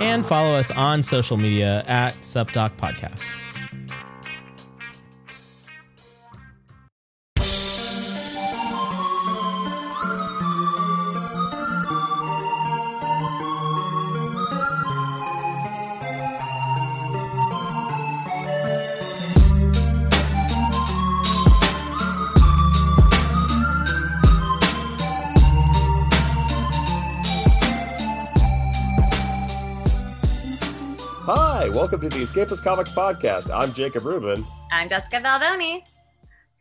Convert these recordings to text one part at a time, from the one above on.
And follow us on social media at SupDoc Podcast. Welcome to the Escapist Comics Podcast. I'm Jacob Rubin, I'm Jessica Valdoni.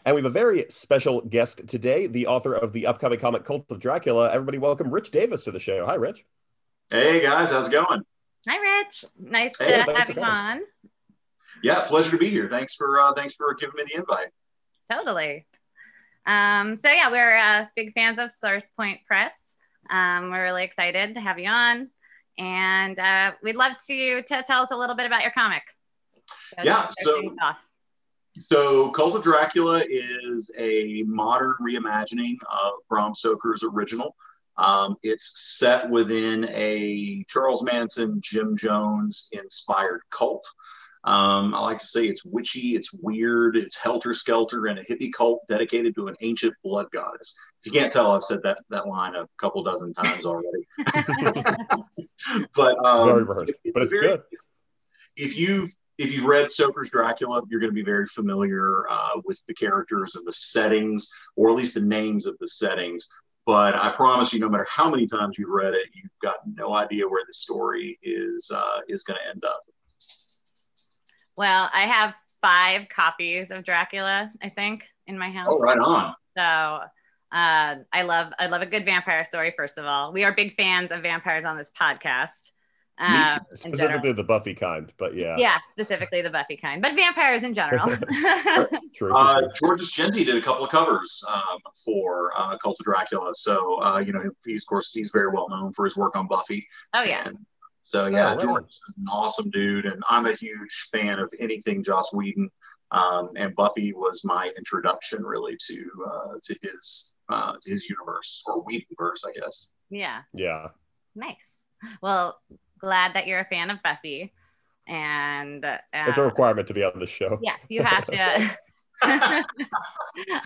and we have a very special guest today, the author of the upcoming comic Cult of Dracula. Everybody, welcome Rich Davis to the show. Hi, Rich. Hey guys, how's it going? Hi, Rich. Nice Hey, to have you on. Yeah, pleasure to be here. Thanks for uh, thanks for giving me the invite. Totally. Um, so yeah, we're uh, big fans of Source Point Press. Um, we're really excited to have you on, and uh, we'd love to, to tell us a little bit about your comic. Yeah, so- So, Cult of Dracula is a modern reimagining of Bram Stoker's original. Um, it's set within a Charles Manson, Jim Jones inspired cult. Um, I like to say it's witchy, it's weird, it's helter skelter, and a hippie cult dedicated to an ancient blood goddess. If you can't tell, I've said that that line a couple dozen times already. but um, Very rehearsed, but it's very- good. If you've if you've read Stoker's Dracula, you're going to be very familiar uh, with the characters and the settings, or at least the names of the settings. But I promise you, no matter how many times you've read it, you've got no idea where the story is uh, is going to end up. well, I have five copies of Dracula, I think, in my house. Oh, right on. So uh, I love I love a good vampire story. First of all, we are big fans of vampires on this podcast. Me Um, too. in Specifically the Buffy kind, but yeah. yeah, specifically the Buffy kind, but vampires in general. True, true, Uh. Georges Jeanty did a couple of covers um, for uh, Cult of Dracula, so uh, you know he's of course he's very well known for his work on Buffy. oh yeah, And so yeah, right. George is an awesome dude, and I'm a huge fan of anything Joss Whedon. Um, and Buffy was my introduction really to uh, to his uh, to his universe or Whedonverse, I guess. yeah, Yeah. nice. Well, glad that you're a fan of Buffy, and uh, It's a requirement to be on the show. yeah, you have to.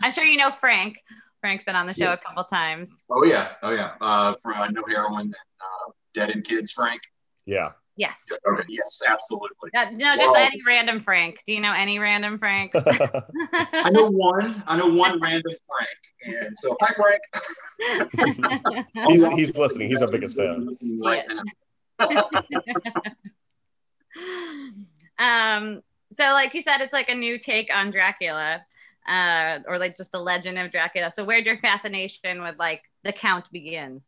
I'm sure you know Frank. Frank's been on the show Yeah. a couple times. oh yeah, oh yeah. Uh, for uh, No Heroine, and, uh, Dead End Kids, Frank. Yeah. Yes. Okay, yes, absolutely. Uh, no, just Well- any random Frank. Do you know any random Franks? I know one. I know one random Frank, and so hi Frank. He's- he's listening. He's our biggest fan. Right um, so like you said, it's like a new take on Dracula, uh, or like just the legend of Dracula. So where'd your fascination with like the Count begin?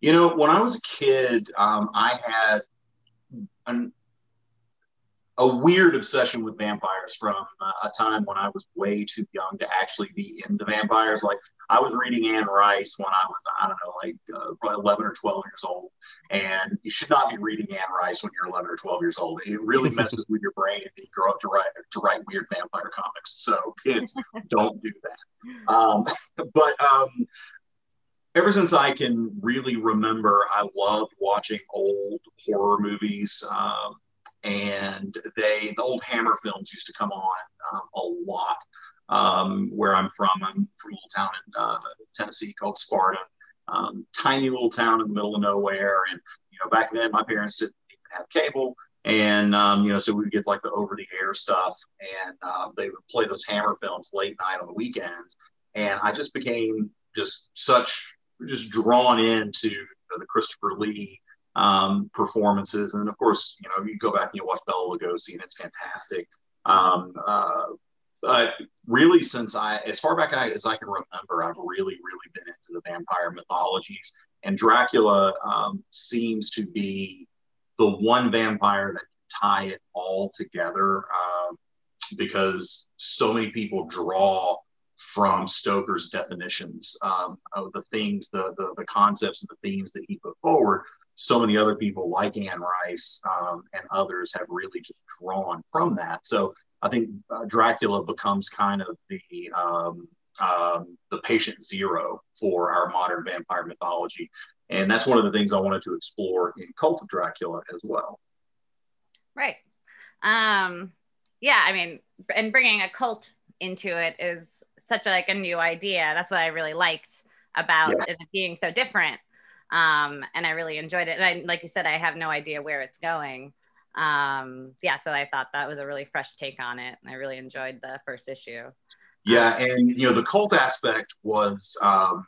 You know, when I was a kid, um, I had an, a weird obsession with vampires from uh, a time when I was way too young to actually be into vampires. Like I was reading Anne Rice when I was, I don't know, like uh, probably 11 or 12 years old. And you should not be reading Anne Rice when you're 11 or 12 years old. It really messes with your brain if you grow up to write to write weird vampire comics. So kids, don't do that. Um, but um, ever since I can really remember, I loved watching old horror movies. Um, and they, the old Hammer films used to come on um, a lot. Um, where I'm from, I'm from a little town in uh, Tennessee called Sparta, um, tiny little town in the middle of nowhere. And you know, back then my parents didn't even have cable, and um, you know, so we would get like the over-the-air stuff, and uh, they would play those Hammer films late night on the weekends. and I just became just such just drawn into the Christopher Lee um, performances, and of course, you know, you go back and you watch Bela Lugosi, and it's fantastic. Um, uh, but really, since I, as far back as I can remember, I've really, really been into the vampire mythologies, and Dracula um, seems to be the one vampire that tie it all together um, because so many people draw from Stoker's definitions um, of the things, the, the, the concepts and the themes that he put forward. So many other people like Anne Rice um, and others have really just drawn from that. So I think uh, Dracula becomes kind of the um, um, the patient zero for our modern vampire mythology, and that's one of the things I wanted to explore in Cult of Dracula as well. Right. Um, yeah, I mean, and bringing a cult into it is such a, like a new idea. That's what I really liked about yeah. it being so different. Um, and I really enjoyed it. And I, like you said, I have no idea where it's going. Um, yeah, so I thought that was a really fresh take on it. And I really enjoyed the first issue. Yeah, and you know the cult aspect was um,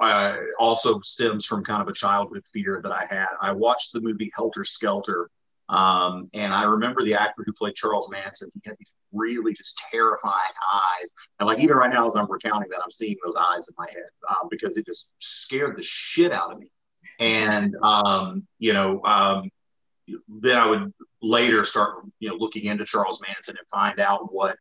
uh, also stems from kind of a childhood fear that I had. I watched the movie Helter Skelter um, and I remember the actor who played Charles Manson. He had these really just terrifying eyes. And like even right now, as I'm recounting that, I'm seeing those eyes in my head um, because it just scared the shit out of me. And um, you know, um, then I would later start you know looking into Charles Manson and find out what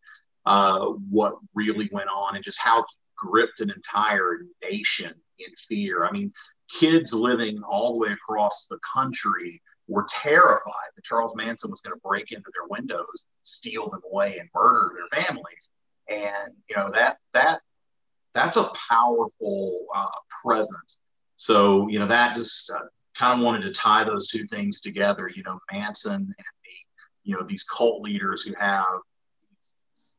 uh, what really went on and just how gripped an entire nation in fear. I mean, kids living all the way across the country were terrified that Charles Manson was going to break into their windows, steal them away, and murder their families. And you know that that that's a powerful uh, presence. So you know that just uh, kind of wanted to tie those two things together. You know Manson and the you know these cult leaders who have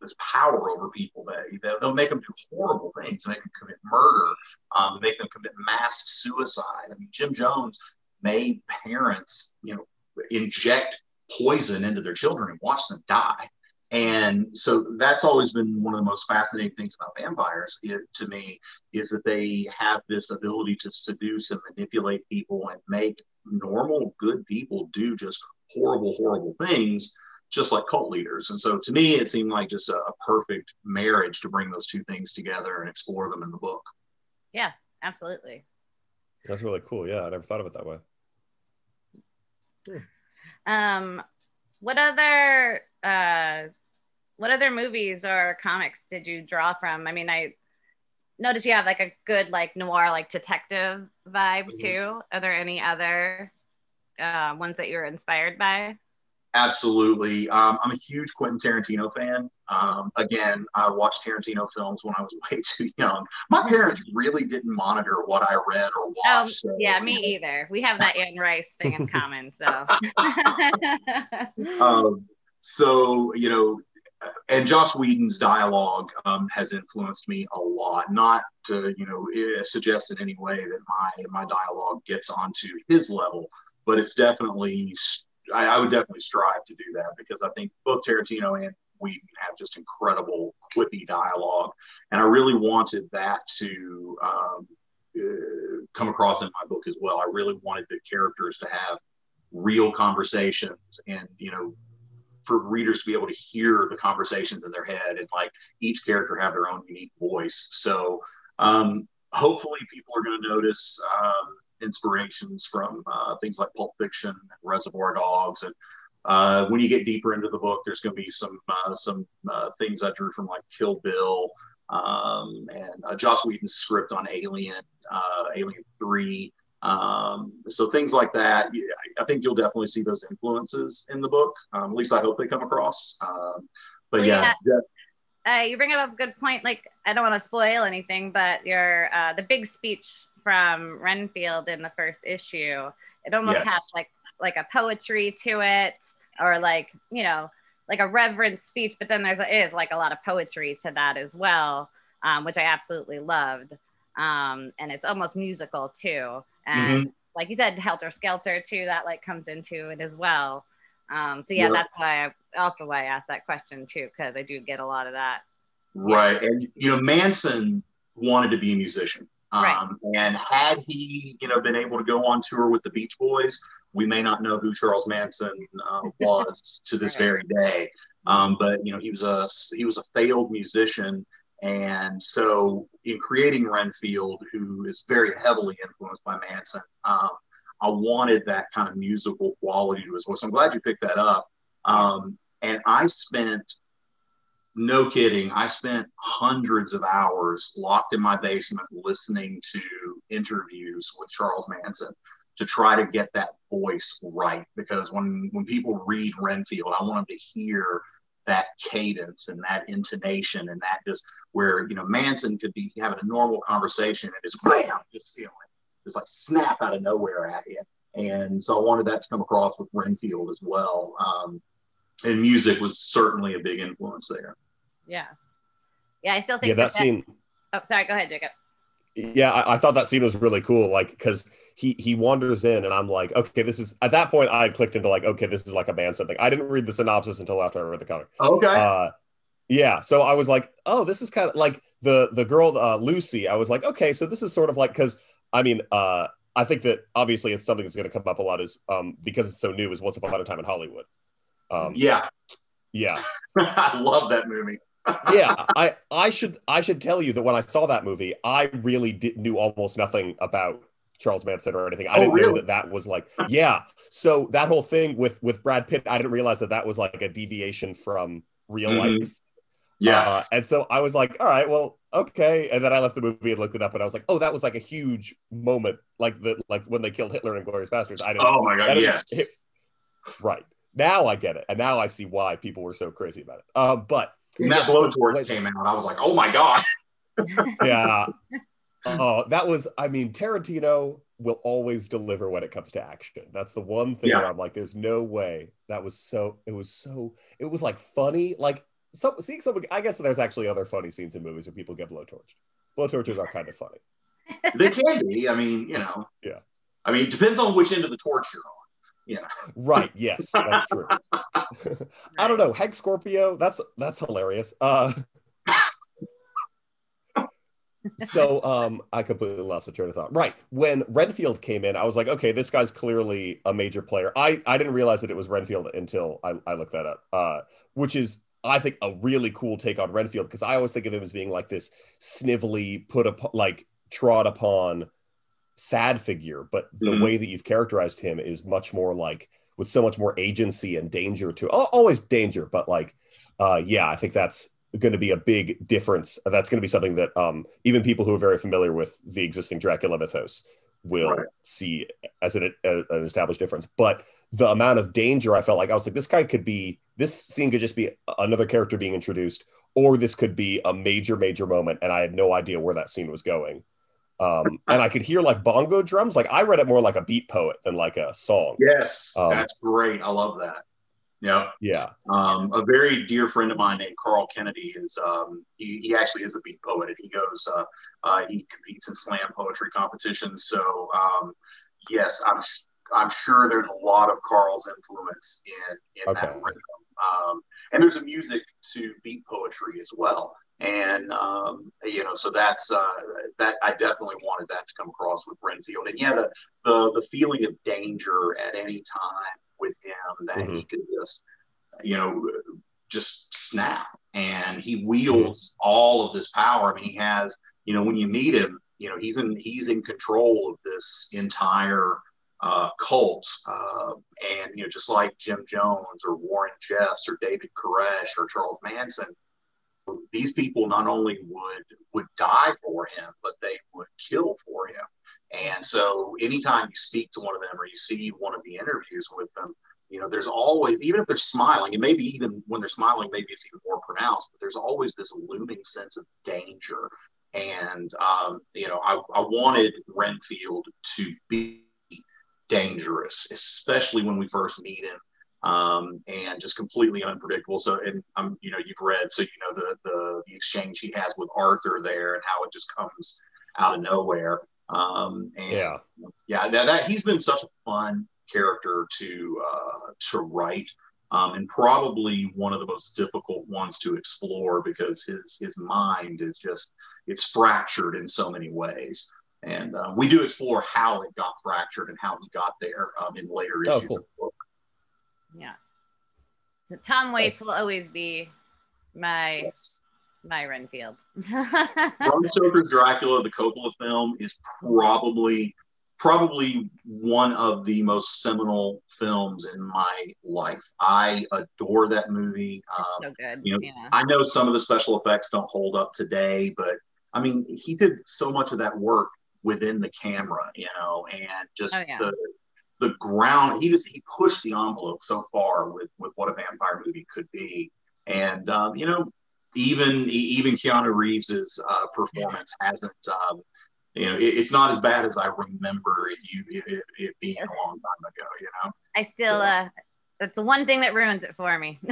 this power over people that they'll make them do horrible things, make them commit murder, um, make them commit mass suicide. I mean, Jim Jones made parents, you know, inject poison into their children and watch them die. And so that's always been one of the most fascinating things about vampires it, to me is that they have this ability to seduce and manipulate people and make normal good people do just horrible, horrible things, just like cult leaders. And so to me, it seemed like just a, a perfect marriage to bring those two things together and explore them in the book. Yeah, absolutely. That's really cool. Yeah, I never thought of it that way. Um, what other uh, what other movies or comics did you draw from? I mean, I noticed you have like a good like noir like detective vibe mm-hmm. too. Are there any other uh, ones that you're inspired by? Absolutely. Um, I'm a huge Quentin Tarantino fan. Um, again, I watched Tarantino films when I was way too young. My parents really didn't monitor what I read or watched. Um, so, yeah, me either. We have that Anne Rice thing in common. So, um, so you know, and Joss Whedon's dialogue um, has influenced me a lot. Not to you know suggest in any way that my my dialogue gets onto his level, but it's definitely I, I, would definitely strive to do that because I think both Tarantino and Whedon have just incredible quippy dialogue, and I really wanted that to um, uh, come across in my book as well. I really wanted the characters to have real conversations, and you know, for readers to be able to hear the conversations in their head, and like each character have their own unique voice. So um, hopefully, people are going to notice. Um, inspirations from uh, things like Pulp Fiction, Reservoir Dogs, and uh, when you get deeper into the book, there's going to be some uh, some uh, things I drew from like Kill Bill um, and uh, Joss Whedon's script on Alien, uh, Alien Three. Um, so things like that. I think you'll definitely see those influences in the book. Um, at least I hope they come across. Um, but well, yeah. yeah. Uh, you bring up a good point. Like, I don't want to spoil anything, but your uh, the big speech from Renfield in the first issue. It almost yes. has like like a poetry to it, or like you know, like a reverent speech. But then there's is like a lot of poetry to that as well, um, which I absolutely loved. Um, and it's almost musical too. And mm-hmm. like you said, Helter Skelter too. That like comes into it as well. Um, so yeah, that's why I also why I asked that question too, because I do get a lot of that. Right, and you know, Manson wanted to be a musician. Um, Right. And had he, you know, been able to go on tour with the Beach Boys, we may not know who Charles Manson uh, was to this Right. very day. Um, but you know, he was a he was a failed musician, and so in creating Renfield, who is very heavily influenced by Manson, um, I wanted that kind of musical quality to his voice. I'm glad you picked that up. Um, and I spent no kidding. I spent hundreds of hours locked in my basement listening to interviews with Charles Manson to try to get that voice right. Because when when people read Renfield, I want them to hear that cadence and that intonation and that just where you know Manson could be having a normal conversation and just bam, just you know, just like snap out of nowhere at you. And so I wanted that to come across with Renfield as well. Um, and music was certainly a big influence there. Yeah. Yeah, I still think Yeah, that scene. Oh, sorry. Go ahead, Jacob. Yeah, I, I thought that scene was really cool. Like, because he he wanders in, and I'm like, okay, this is. At that point, I clicked into like, okay, this is like a Manson thing. I didn't read the synopsis until after I read the comic. Okay. Uh, yeah, so I was like, oh, this is kind of like the the girl uh, Lucy. I was like, okay, so this is sort of like because I mean, uh, I think that obviously it's something that's going to come up a lot is um, because it's so new is Once Upon a Time in Hollywood. Um, yeah, yeah, I love that movie. yeah. I I should I should tell you that when I saw that movie, I really did, knew almost nothing about Charles Manson or anything. I Oh, didn't know that that was like yeah. So that whole thing with with Brad Pitt, I didn't realize that that was like a deviation from real Mhm. life. Yeah. Uh, and so I was like, all right, well, okay. And then I left the movie and looked it up, and I was like, oh, that was like a huge moment, like the like when they killed Hitler in Glorious Bastards. I didn't. oh my god, yes. hit- right now I get it, and now I see why people were so crazy about it. Um, but When that Yes, so- blowtorch wait. came out, I was like, oh my god. yeah, oh, that was. I mean, Tarantino will always deliver when it comes to action. That's the one thing Yeah. where I'm like, there's no way that was so. It was so. It was like funny, like. So, seeing someone, I guess there's actually other funny scenes in movies where people get blowtorched. Blowtorches are kind of funny. They can be. I mean, you know. Yeah. I mean, it depends on which end of the torch you're on. Right. Yes, that's true. I don't know. Hank Scorpio. That's that's hilarious. Uh, so um, I completely lost my train of thought. Right when Renfield came in, I was like, okay, this guy's clearly a major player. I I didn't realize that it was Renfield until I, I looked that up. Uh, which is I think a really cool take on Renfield because I always think of him as being like this snivelly, put up like trod upon sad figure, but the Mhm. way that you've characterized him is much more like with so much more agency and danger to always danger, but like uh yeah, I think that's going to be a big difference. That's going to be something that um even people who are very familiar with the existing Dracula mythos will Right. see as an, a- an established difference. But the amount of danger I felt like I was like this guy could be this scene could just be another character being introduced or this could be a major major moment and I had no idea where that scene was going. Um, and I could hear like bongo drums. Like I read it more like a beat poet than like a song. Yes, Um, that's great. I love that. Yeah. Yeah. Um, a very dear friend of mine named Carl Kennedy is um, he, he actually is a beat poet and he goes uh, uh, he competes in slam poetry competitions. So um, yes, I'm sh- I'm sure there's a lot of Carl's influence in in that rhythm. Um, and there's a music to beat poetry as well. And um, you know, so that's uh, that. I definitely wanted that to come across with Renfield. And yeah, the the, the feeling of danger at any time with him that he could just, you know, just snap. And he wields all of this power. I mean, he has, you know, when you meet him, you know, he's in he's in control of this entire uh, cult. Uh, and you know, just like Jim Jones or Warren Jeffs or David Koresh or Charles Manson, these people not only would would die for him, but they would kill for him. And so, anytime you speak to one of them or you see one of the interviews with them, you know, there's always, even if they're smiling, and maybe even when they're smiling, maybe it's even more pronounced, but there's always this looming sense of danger. And, um, you know, I, I wanted Renfield to be dangerous, especially when we first meet him. Um, and just completely unpredictable. So, and um, you know, you've read, so you know the, the the exchange he has with Arthur there, and how it just comes out of nowhere. Um, and Yeah. yeah, that, that he's been such a fun character to uh, to write. um, and probably one of the most difficult ones to explore because his his mind is just it's fractured in so many ways. And uh, we do explore how it got fractured and how he got there um, in later Oh, issues cool. Of the book. Yeah. So Tom Waits will always be my Yes. my Renfield. Bram Stoker's Dracula, the Coppola film, is probably probably one of the most seminal films in my life. I adore that movie. Um, so good. you know, yeah. I know some of the special effects don't hold up today, but I mean, he did so much of that work within the camera, you know, and just Oh, yeah. the the ground. He just he pushed the envelope so far with with what a vampire movie could be, and um, you know, even even Keanu Reeves's uh, performance hasn't. Um, you know, it, it's not as bad as I remember it, you, it, it, being a long time ago. You know, I still So- uh that's the one thing that ruins it for me.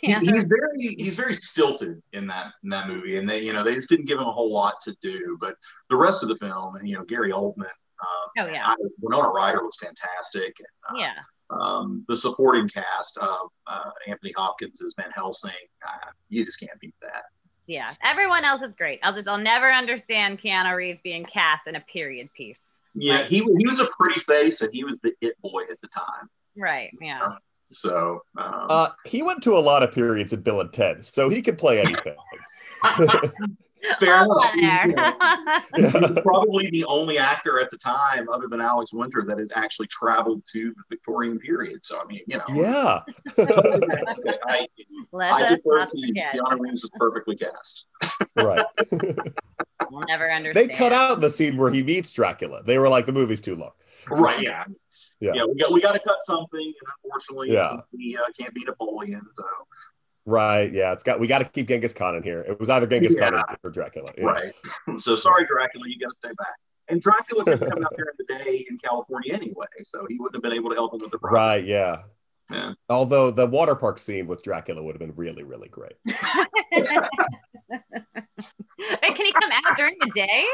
He- he's very he's very stilted in that in that movie, and they you know they just didn't give him a whole lot to do. But the rest of the film, and you know Gary Oldman, um, Oh yeah. I, Winona Ryder was fantastic. And, uh, Yeah. Um, the supporting cast, uh, uh, Anthony Hopkins as Van Helsing, uh, you just can't beat that. Yeah. Everyone else is great. I'll just I'll never understand Keanu Reeves being cast in a period piece. Yeah, he he was a pretty face, and he was the it boy at the time. Right. Yeah. So um, Uh, he went to a lot of periods in Bill and Ted, so he could play anything. fair enough. there. He was probably the only actor at the time, other than Alex Winter, that had actually traveled to the Victorian period. So I mean, you know, yeah. I, Let I us defer not to you. forget. Keanu Reeves was perfectly cast. right. We'll never They cut out the scene where he meets Dracula. They were like, the movie's too long. Right? Yeah. Yeah. Yeah. we got we got to cut something, and unfortunately, Yeah. we uh, can't be Napoleon. So Right. Yeah. It's got. We got to keep Genghis Khan in here. It was either Genghis Khan or Dracula. Yeah. right. So sorry, Dracula, you got to stay back. And Dracula couldn't come out there in the day in California anyway, so he wouldn't have been able to help him with the project. Right. Yeah. Yeah. Although the water park scene with Dracula would have been really, really great. Wait, can he come out during the day?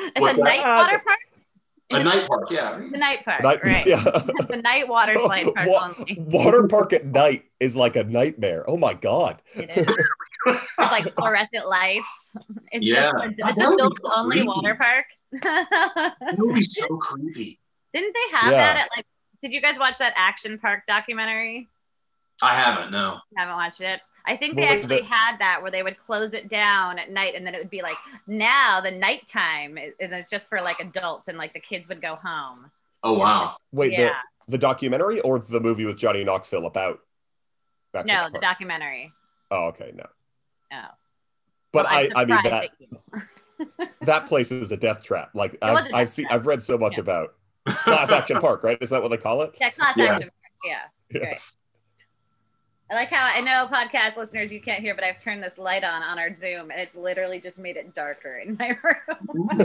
It's What's a that? night water park. A night park, yeah. The night park, Night- right? yeah. the night water slide park Wa- only. water park at night is like a nightmare. Oh my god. It is. Like fluorescent lights. It's Yeah. just a, it's a would adult only water park. That would be so creepy. Didn't they have Yeah. that at like? Did you guys watch that Action Park documentary? I haven't, no. Haven't watched it. I think they Well, actually the- had that where they would close it down at night, and then it would be like now the nighttime, and it's just for like adults, and like the kids would go home. Oh wow. Wait, yeah, the the documentary or the movie with Johnny Knoxville about? Action no, the Park? documentary. Oh, okay, no. Oh, But Well, I'm I, I mean that that place is a death trap. Like was I've, a I've seen. I've read so much Yeah. about Class Action Park, right? Is that what they call it? Yeah, class Yeah. action. Yeah. Yeah. Great. I like how I know podcast listeners you can't hear, but I've turned this light on on our Zoom, and it's literally just made it darker in my room.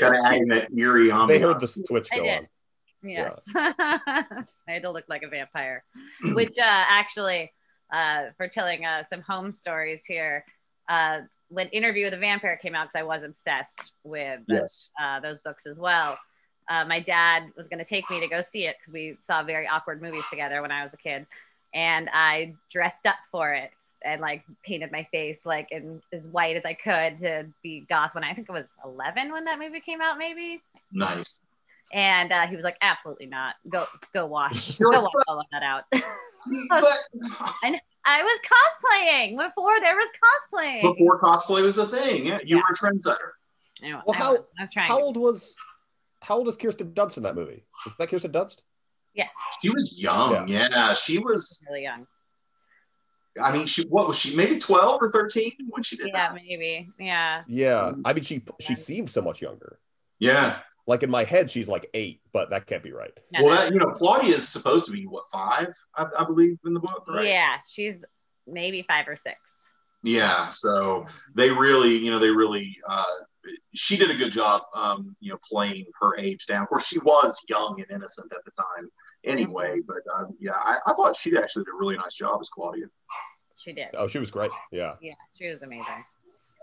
Kind of adding that eerie ambiance. They heard the switch go on. yes, I had to look like a vampire. Which uh, actually, uh, for telling uh, some home stories here, uh, when Interview with a Vampire came out, because I was obsessed with Yes. uh, those books as well. Uh, my dad was going to take me to go see it because we saw very awkward movies together when I was a kid, and I dressed up for it and like painted my face like in as white as I could to be goth. When I think it was 11 when that movie came out, maybe. Nice. And uh, he was like, "Absolutely not. Go, go wash. Go wash all of that out." But I was cosplaying before there was cosplaying. before cosplay was a thing, yeah, you Yeah. were a trendsetter. Anyway, Well, I how- was, I was. How old was how old is Kirsten Dunst in that movie? Is that Kirsten Dunst? yes, She was young, yeah. She was. really young. I mean, she what was she? Maybe twelve or thirteen when she did Yeah, that. Yeah, maybe. Yeah. Yeah. I mean she she Yeah. seemed so much younger. Yeah. Like in my head, she's like eight, but that can't be right. No, Well, no. that you know, Claudia is supposed to be what five, I, I believe, in the book, right? Yeah, she's maybe five or six. Yeah. So they really, you know, they really. uh She did a good job, um, you know, playing her age down. Of course, she was young and innocent at the time, anyway. But um, yeah, I, I thought she actually did a really nice job as Claudia. She did. Oh, she was great. Yeah. Yeah, she was amazing.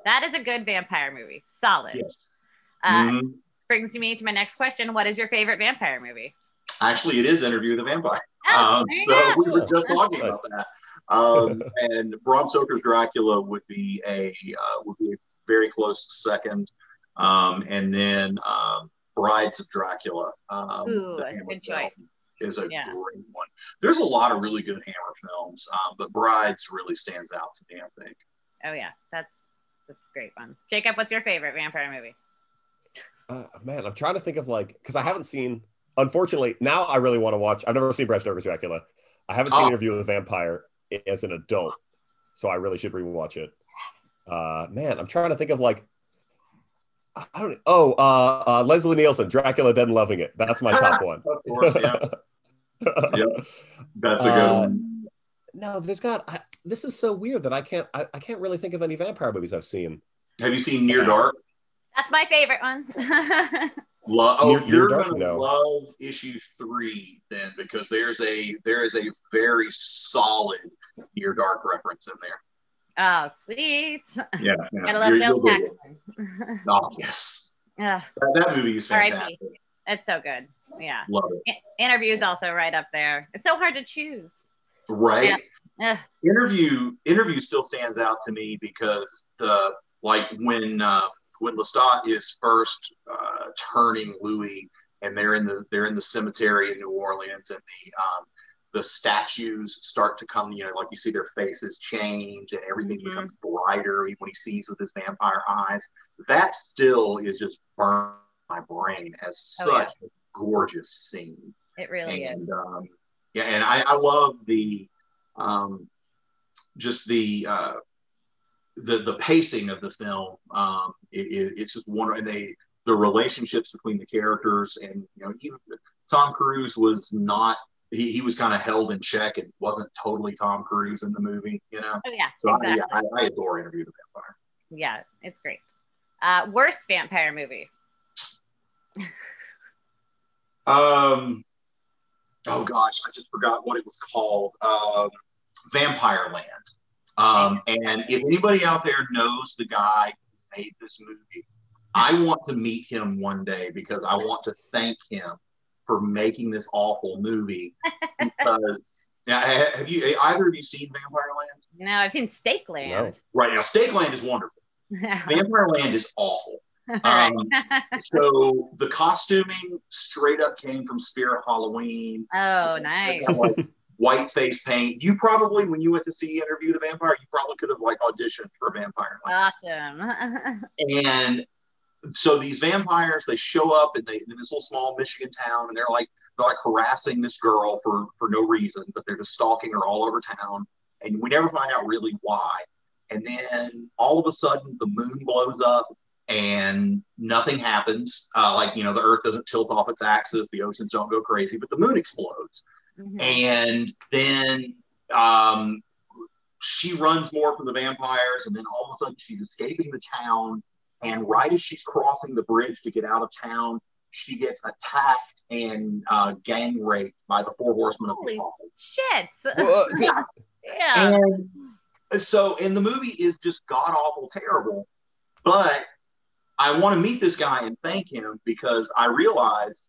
That is a good vampire movie. Solid. Yes. Uh, Mhm. Brings me to my next question. What is your favorite vampire movie? Actually, it is Interview with the Vampire. Oh, Um, so go. we were just talking Nice. about that. Um, and Bram Stoker's Dracula would be a uh, would be a very close second, um, and then um, Brides of Dracula. Um, Ooh, the a Hammer good choice. Is a Yeah. great one. There's a lot of really good Hammer films, um, but Brides really stands out to me. I think. Oh yeah, that's that's a great one. Jacob, what's your favorite vampire movie? Uh, man, I'm trying to think of like because I haven't seen. Unfortunately, now I really want to watch. I've never seen Bram Stoker's Dracula. I haven't seen Oh. Interview with a Vampire as an adult, so I really should rewatch it. Uh, man, I'm trying to think of like. I don't. Oh, uh, uh, Leslie Nielsen, Dracula Dead and Loving It. That's my top one. Of course, yeah. Yep. That's a good Uh, one. No, there's got. I, this is so weird that I can't. I, I can't really think of any vampire movies I've seen. Have you seen Near Dark? That's my favorite one. Lo- oh, Near- Near you're Dark? gonna No. love issue three then because there's a there is a very solid Near Dark reference in there. Oh, sweet. Yeah, Gotta love Bill Paxton. Oh yes, Ugh, that, that movie is fantastic. it's so good. Yeah. Love it. I- Interviews also right up there. It's so hard to choose. Right. Ugh. Interview interview still stands out to me because the like when uh, when Lestat is first uh, turning Louis and they're in the they're in the cemetery in New Orleans and the um, the statues start to come you know like you see their faces change and everything Mhm. becomes brighter when he sees with his vampire eyes that still is just burned my brain as Oh, yeah. such a gorgeous scene It really and is. um, yeah, and I, I love the um, just the uh, the the pacing of the film. Um, it, it- it's just wonderful, and they the relationships between the characters, and you know, even Tom Cruise was not. He, he was kind of held in check and wasn't totally Tom Cruise in the movie, you know. Oh yeah, So I, exactly. yeah, I, I adore Interview the Vampire. yeah, it's great. Uh, worst vampire movie. Um, oh gosh, I just forgot what it was called. Um, Vampire Land. Um, and if anybody out there knows the guy who made this movie, I want to meet him one day because I want to thank him for making this awful movie. Because now, have you either of you seen Vampire Land? No, I've seen Stake Land. Right now, Stake Land is wonderful. Vampire Land is awful. Um, so the costuming straight up came from Spirit Halloween. oh, nice. Like, white face paint. You probably, when you went to see Interview the Vampire, you probably could have like auditioned for Vampire. Land. Awesome. And so these vampires, they show up in, they, in this little small Michigan town, and they're like they're like harassing this girl for for no reason, but they're just stalking her all over town, and we never find out really why. And then all of a sudden, the moon blows up. And nothing happens. Uh, like, you know, the earth doesn't tilt off its axis, the oceans don't go crazy, but the moon explodes Mhm. and then um, she runs more from the vampires, and then all of a sudden she's escaping the town. And right as she's crossing the bridge to get out of town, she gets attacked and uh, gang raped by the four horsemen of the apocalypse. Shit. Well, uh, yeah. And so, and the movie is just god awful terrible. But I want to meet this guy and thank him because I realized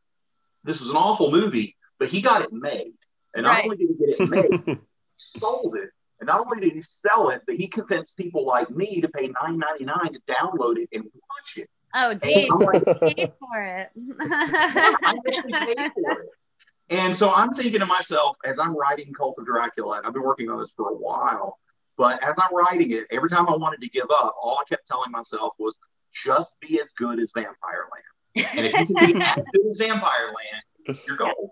this was an awful movie, but he got it made. And not only did he get it made, he sold it. And not only did he sell it, but he convinced people like me to pay nine ninety nine to download it and watch it. Oh. I'm like, Paid for it. I actually paid for it. And so I'm thinking to myself, as I'm writing Cult of Dracula, and I've been working on this for a while, but as I'm writing it, every time I wanted to give up, all I kept telling myself was just be as good as Vampire Land. And if you can be as good as Vampire Land, you're gold. Oh,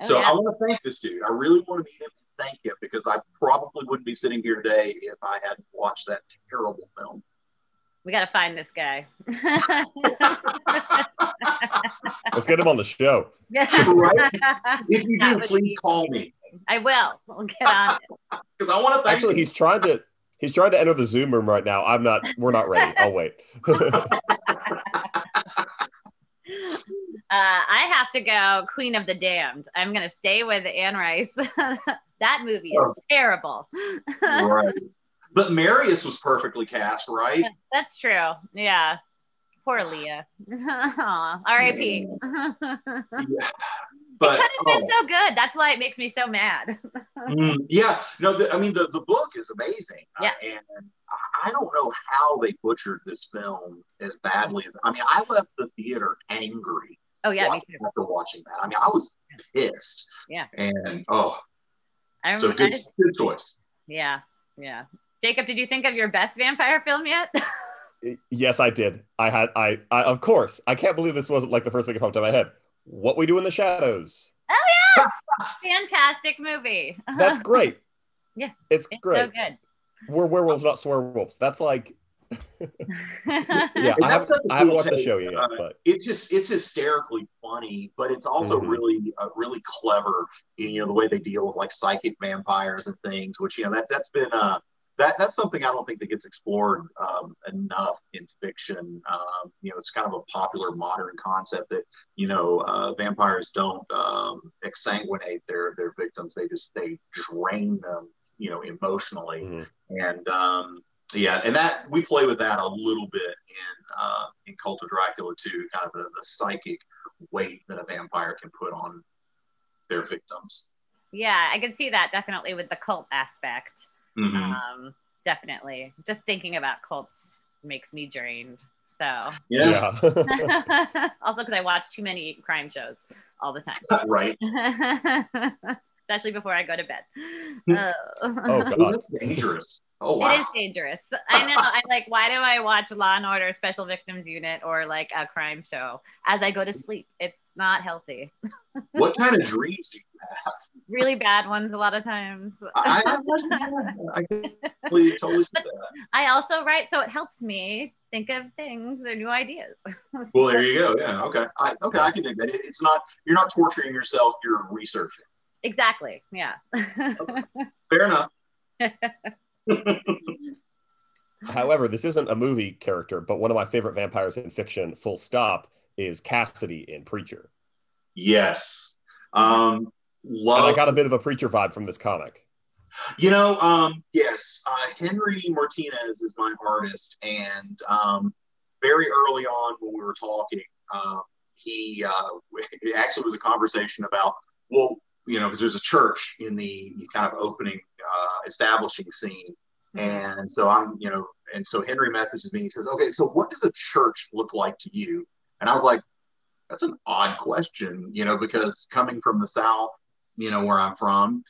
so yeah. I want to thank this dude. I really want to meet him thank him because I probably wouldn't be sitting here today if I hadn't watched that terrible film. we got to find this guy. Let's get him on the show. Right? If you do, please call me I will. We'll get on it. because I want to thank Actually, him. he's trying to he's trying to enter the Zoom room right now. I'm not. We're not ready. I'll wait. Uh, I have to go Queen of the Damned. I'm going to stay with Anne Rice. that movie is Oh. terrible. right. But Marius was perfectly cast, right? That's true. Yeah. Poor Aaliyah. R.I.P. Yeah. but it could have been oh, so good. That's why it makes me so mad. mm, yeah, no, the, I mean the the book is amazing. Uh, Yeah. and I- I don't know how they butchered this film as badly as I mean. I left the theater angry oh yeah, me too. after watching that. I mean, I was pissed. Yeah. and oh, I so remember, I good, just- good choice. yeah, yeah. Jacob, did you think of your best vampire film yet? Yes, I did. I had I, I of course. I can't believe this wasn't like the first thing that popped in my head. What we do in the shadows. Oh yes, fantastic movie. That's great. Yeah, It's It's great. so good. We're werewolves, not swearwolves. That's like yeah. I that's haven't, such a I haven't watched the show yet, Uh, but it's just it's hysterically funny, but it's also Mhm. really uh, really clever. in, You know the way they deal with like psychic vampires and things, which you know that that's been uh that that's something I don't think that gets explored um, enough in fiction. Um, you know, it's kind of a popular modern concept that you know uh, vampires don't um, exsanguinate their their victims; they just they drain them, you know, emotionally mhm. and um, yeah, and that we play with that a little bit in uh, in Cult of Dracula too, kind of the, the psychic weight that a vampire can put on their victims. yeah, I can see that definitely with the cult aspect. Mhm. Um, definitely. Just thinking about cults makes me drained. So yeah, yeah. also because I watch too many crime shows all the time. right. Especially before I go to bed. Hmm. Oh. Oh, God. That's dangerous. Oh wow. It is dangerous. I know. I like. Why do I watch Law and Order Special Victims Unit or like a crime show as I go to sleep? It's not healthy. what kind of dreams do you have? Really bad ones a lot of times. I, I, I totally, totally see that. I also write, so it helps me think of things or new ideas. Well, there you go. Yeah. Okay. I, okay. I can dig that. It's not you're not torturing yourself. You're researching. Exactly. Yeah. Fair enough. However, this isn't a movie character, but one of my favorite vampires in fiction, full stop, is Cassidy in Preacher. yes. Um. And Love. I got a bit of a Preacher vibe from this comic. You know, um, yes, uh, Henry Martinez is my artist, and um, very early on when we were talking, um, he uh, it actually was a conversation about well, you know, because there's a church in the kind of opening uh, establishing scene, and so I'm, you know, and so Henry messages me. He says, "Okay, so what does a church look like to you?" And I was like, "That's an odd question, you know, because coming from the South, you know, where I'm from."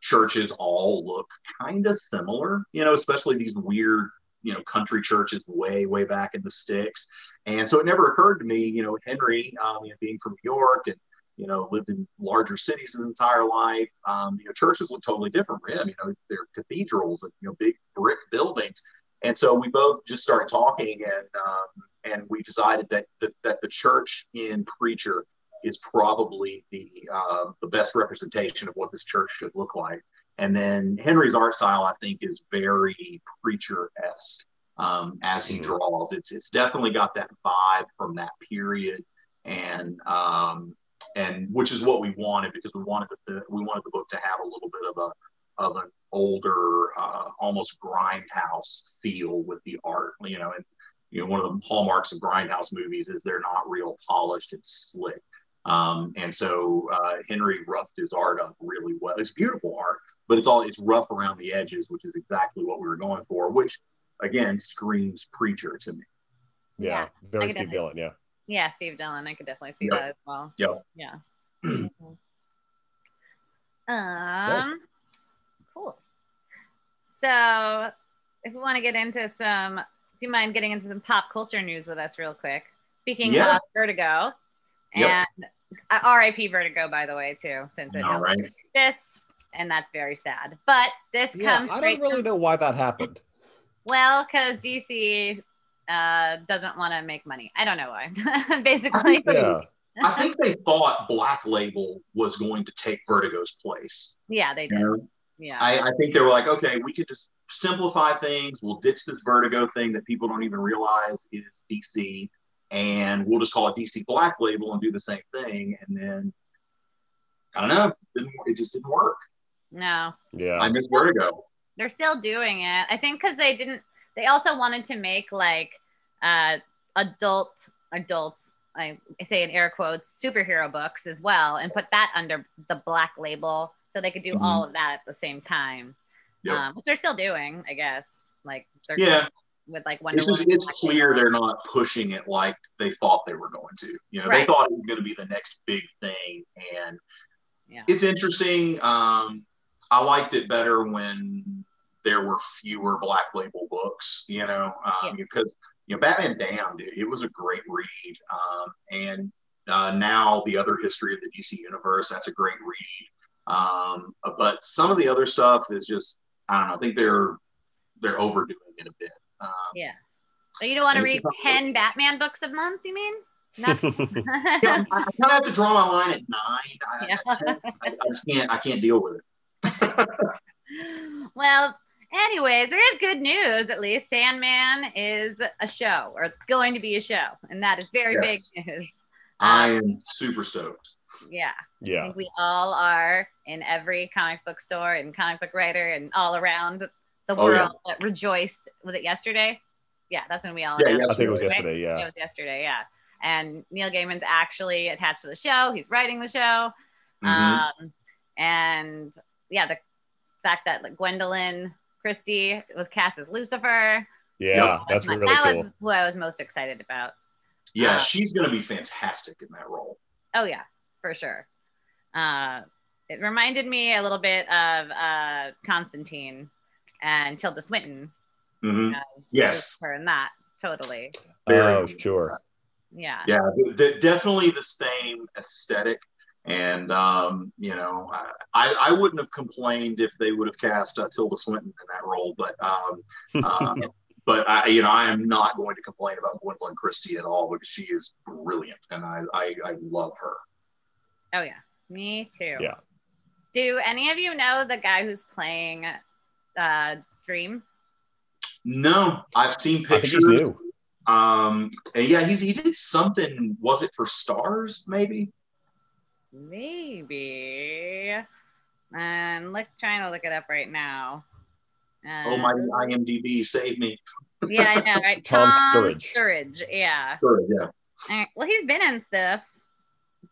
churches all look kind of similar, you know, especially these weird, you know, country churches way, way back in the sticks. And so it never occurred to me, you know, Henry, um, you know, being from New York and, you know, lived in larger cities his entire life, um, you know, churches look totally different for him. You know, they're cathedrals and, you know, big brick buildings. And so we both just started talking and, um, and we decided that, that, that the church in Preacher is probably the uh, the best representation of what this church should look like. And then Henry's art style, I think, is very preacher esque um, as he Mhm. draws. It's it's definitely got that vibe from that period, and um, and which is what we wanted because we wanted the we wanted the book to have a little bit of a of an older, uh, almost grindhouse feel with the art, you know, and you know one of the hallmarks of grindhouse movies is they're not real polished and slick. Um, and so uh, Henry roughed his art up really well. It's beautiful art, but it's all it's rough around the edges, which is exactly what we were going for. Which again screams preacher to me. Yeah, Yeah, very Steve Dillon. Yeah, Yeah, Steve Dillon. I could definitely see Yep. that as well. Yep. Yeah. um, cool. So, if we want to get into some, if you mind getting into some pop culture news with us real quick. Speaking Yeah. of Vertigo, Yep. and uh, R.I.P. Vertigo, by the way, too, since it All no exists, and that's very sad. But this yeah. comes I don't really from, know why that happened. well, because DC uh, doesn't want to make money. I don't know why. Basically, Yeah, I think they thought Black Label was going to take Vertigo's place. yeah, they You did. know? Yeah. I, I think they were like, okay, we could just simplify things. We'll ditch this Vertigo thing that people don't even realize is DC, and we'll just call it DC Black Label and do the same thing. And then I don't know, it, didn't, it just didn't work. no. yeah. I miss Vertigo. they're still doing it. I think because they didn't. They also wanted to make like uh, adult adults I say in air quotes, superhero books as well, and put that under the black label so they could do Mhm. all of that at the same time. Yep. Um, which they're still doing, I guess. Like they're Yeah. with like Wonder It's just it's clear they're not pushing it like they thought they were going to. You know, they thought it was going to be the next big thing, and Yeah. it's interesting. Um, I liked it better when there were fewer black label books. You know, um, Yeah. because you know, Batman Damned, it, it was a great read, um, and uh, now the other history of the DC universe, that's a great read. Um, but some of the other stuff is just I don't know. I think they're they're overdoing it a bit. Um, Yeah. So you don't want to read it's about- 10 Batman books a month, you mean? Not- yeah, I, I kind of have to draw my line at nine. I, Yeah. at 10, I, I just can't. I can't deal with it. well, anyways, there is good news at least. Sandman is a show, or it's going to be a show, and that is very Yes. big news. I Um, am super stoked. yeah, I yeah. think we all are in every comic book store and comic book writer and all around the Oh, world yeah. that rejoiced. Was it yesterday? Yeah, that's when we all Yeah, announced I think it was right? yesterday. It Yeah. was yesterday, yeah. And Neil Gaiman's actually attached to the show. He's writing the show. Mhm. Um, and yeah, the fact that like Gwendoline Christie was cast as Lucifer. Yeah. That's that really was cool. what I was most excited about. yeah, uh, she's going to be fantastic in that role. Oh yeah, for sure. Uh, it reminded me a little bit of uh, Constantine and Tilda Swinton Mhm. as Yes. Lucifer in that. Totally. Very Oh, good. sure. Yeah. Yeah, the, the, definitely the same aesthetic. And um, you know, I, I wouldn't have complained if they would have cast uh, Tilda Swinton in that role, but um, um, but I, you know, I am not going to complain about Gwendoline Christie at all because she is brilliant, and I, I, I love her. Oh yeah. Me too. Yeah. Do any of you know the guy who's playing uh, Dream? No, I've seen I think pictures. he's new. Um, yeah, he's he did something. Was it for Stars? Maybe. Maybe. And look, trying to look it up right now. oh Uh, my IMDb, save me. Yeah, I know, right? Tom Sturridge. Sturridge, yeah. Sure, yeah. All right, Well, he's been in stuff,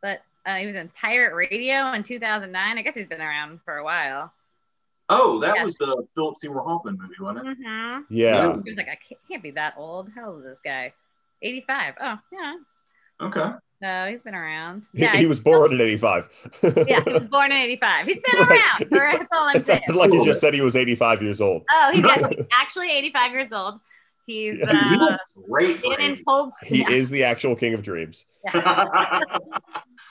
but uh, he was in Pirate Radio in 2009. I guess he's been around for a while. Oh, that Yeah. was the Philip Seymour Hoffman movie, wasn't it? Mm-hmm. Yeah. He was like, I can't, can't be that old. How old is this guy? 85. Oh, yeah. Okay. No, he's been around. Yeah, he was born in 85. yeah, he was born in 85. He's been Right. around. It's- That's all I'm It saying. sounded like you just said he was 85 years old. Oh, he's actually, actually 85 years old. He's Yeah. Dude, he uh, looks great for in him. cold. He yeah, is the actual king of dreams.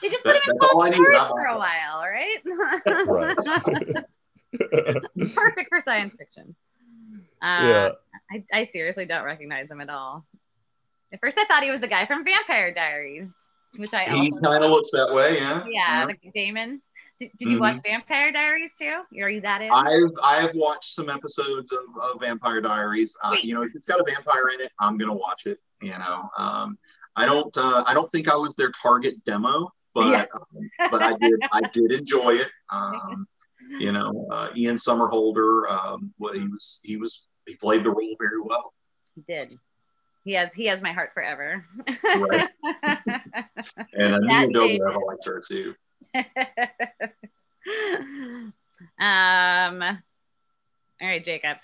They just That- put him in that's all cold storage for a all- while, right? Perfect for science fiction. Uh, yeah. I, I seriously don't recognize him at all. At first, I thought he was the guy from Vampire Diaries, which I he kind of looks that way, yeah. yeah, like Damon. Did, did you Mhm. watch Vampire Diaries too? Are you that in? I've I've watched some episodes of, of Vampire Diaries. Uh, you know, if it's got a vampire in it, I'm gonna watch it. You know, um, I don't uh, I don't think I was their target demo, but Yeah. um, but I did I did enjoy it. Um, you know, uh, Ian Somerhalder, um, what he was he was he played the role very well. He did. He has he has my heart forever. Right. And That Nina Dobrev, I liked her too. um. All right, Jacob.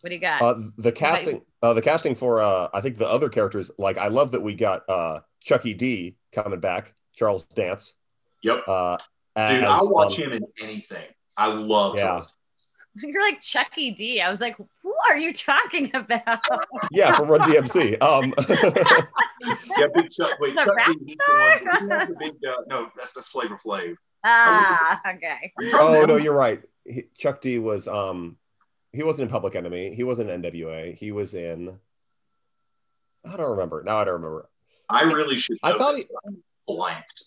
What do you got? Uh, the casting, uh, the casting for, uh, I think the other characters, like I love that we got uh, Chucky D coming back, Charles Dance. Yep. Uh, Dude, I'll watch um, him in anything. I love Yeah. Charles. You're like Chucky D. I was like, who are you talking about? Yeah, from Run DMC. Um, Yeah, Big Chuck. Wait, The Chuck D. The one. He has the big. Uh, no, that's that's Flavor Flav. ah, okay. I'm trying to oh no, you're right. He, Chuck D was um, he wasn't in Public Enemy. He wasn't in NWA. He was in. I don't remember. Now I don't remember. I really should. I thought this, but blanked.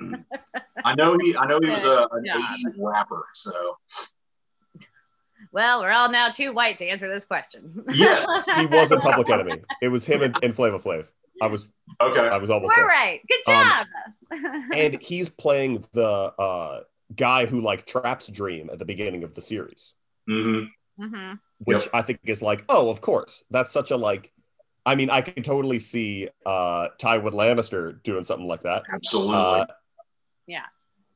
I know he. I know he was a, an Yeah. '80s rapper. So Well, we're all now too white to answer this question. Yes, He was a Public Enemy. It was him and, and Flavor Flav. I was okay. I was almost We're there. right. Good Um, job. and he's playing the uh, guy who like traps Dream at the beginning of the series, hmm hmm which Yep. I think is like, oh, of course, that's such a like I mean, I can totally see uh, Tywin Lannister doing something like that. Absolutely. Uh, Yeah.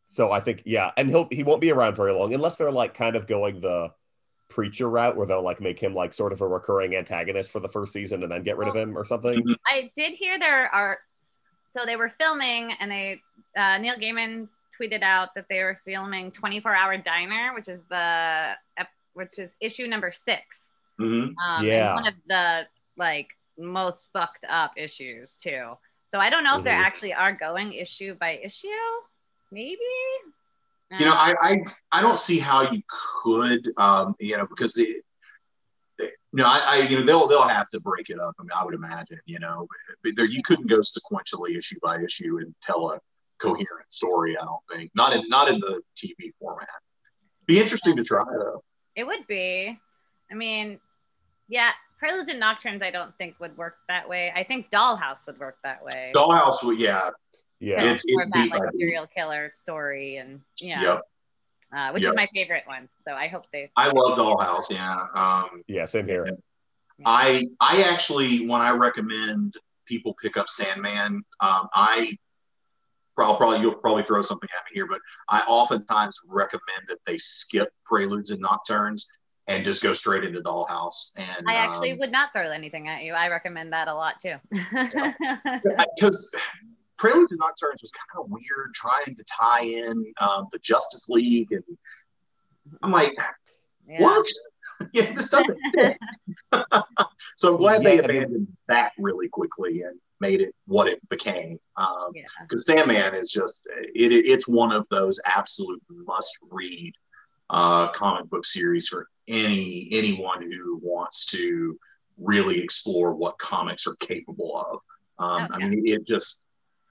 So I think, yeah, and he'll he won't be around very long unless they're like kind of going the preacher route where they'll like make him like sort of a recurring antagonist for the first season and then get rid of him or something. Mhm. I did hear there are, so they were filming and they, uh, Neil Gaiman tweeted out that they were filming 24 Hour Diner, which is the, which is issue number six. Mhm. Um, Yeah. one of the like most fucked up issues too. So I don't know if they Mhm. actually are going issue by issue. Maybe. You know, I, I I don't see how you could, um, you know, because it, they, no, I, I, you know, they'll they'll have to break it up. I mean, I would imagine, you know, but there you couldn't go sequentially issue by issue and tell a coherent story. I don't think not in not in the TV format. Be interesting to try though. it would be. I mean, yeah, Preludes and Nocturnes. I don't think would work that way. I think Dollhouse would work that way. Dollhouse, would yeah, Yeah. Yeah, It's- more it's of that like I serial killer story and yeah, Yep. uh, which Yep. is my favorite one. So I hope they. I love Dollhouse. Yeah, um, Yeah, same here. I I actually when I recommend people pick up Sandman, um, I I'll probably you'll probably throw something at me here, but I oftentimes recommend that they skip Preludes and Nocturnes and just go straight into Dollhouse. And I actually um, would not throw anything at you. I recommend that a lot too. because Preludes and Nocturnes was kind of weird trying to tie in um, the Justice League, and I'm like, Yeah. what? yeah, this doesn't so I'm glad they Yeah, they- abandoned that really quickly and made it what it became. Um, Yeah. because Sandman is just it, it- it's one of those absolute must read uh, comic book series for any anyone who wants to really explore what comics are capable of. Um, Oh, I mean, it just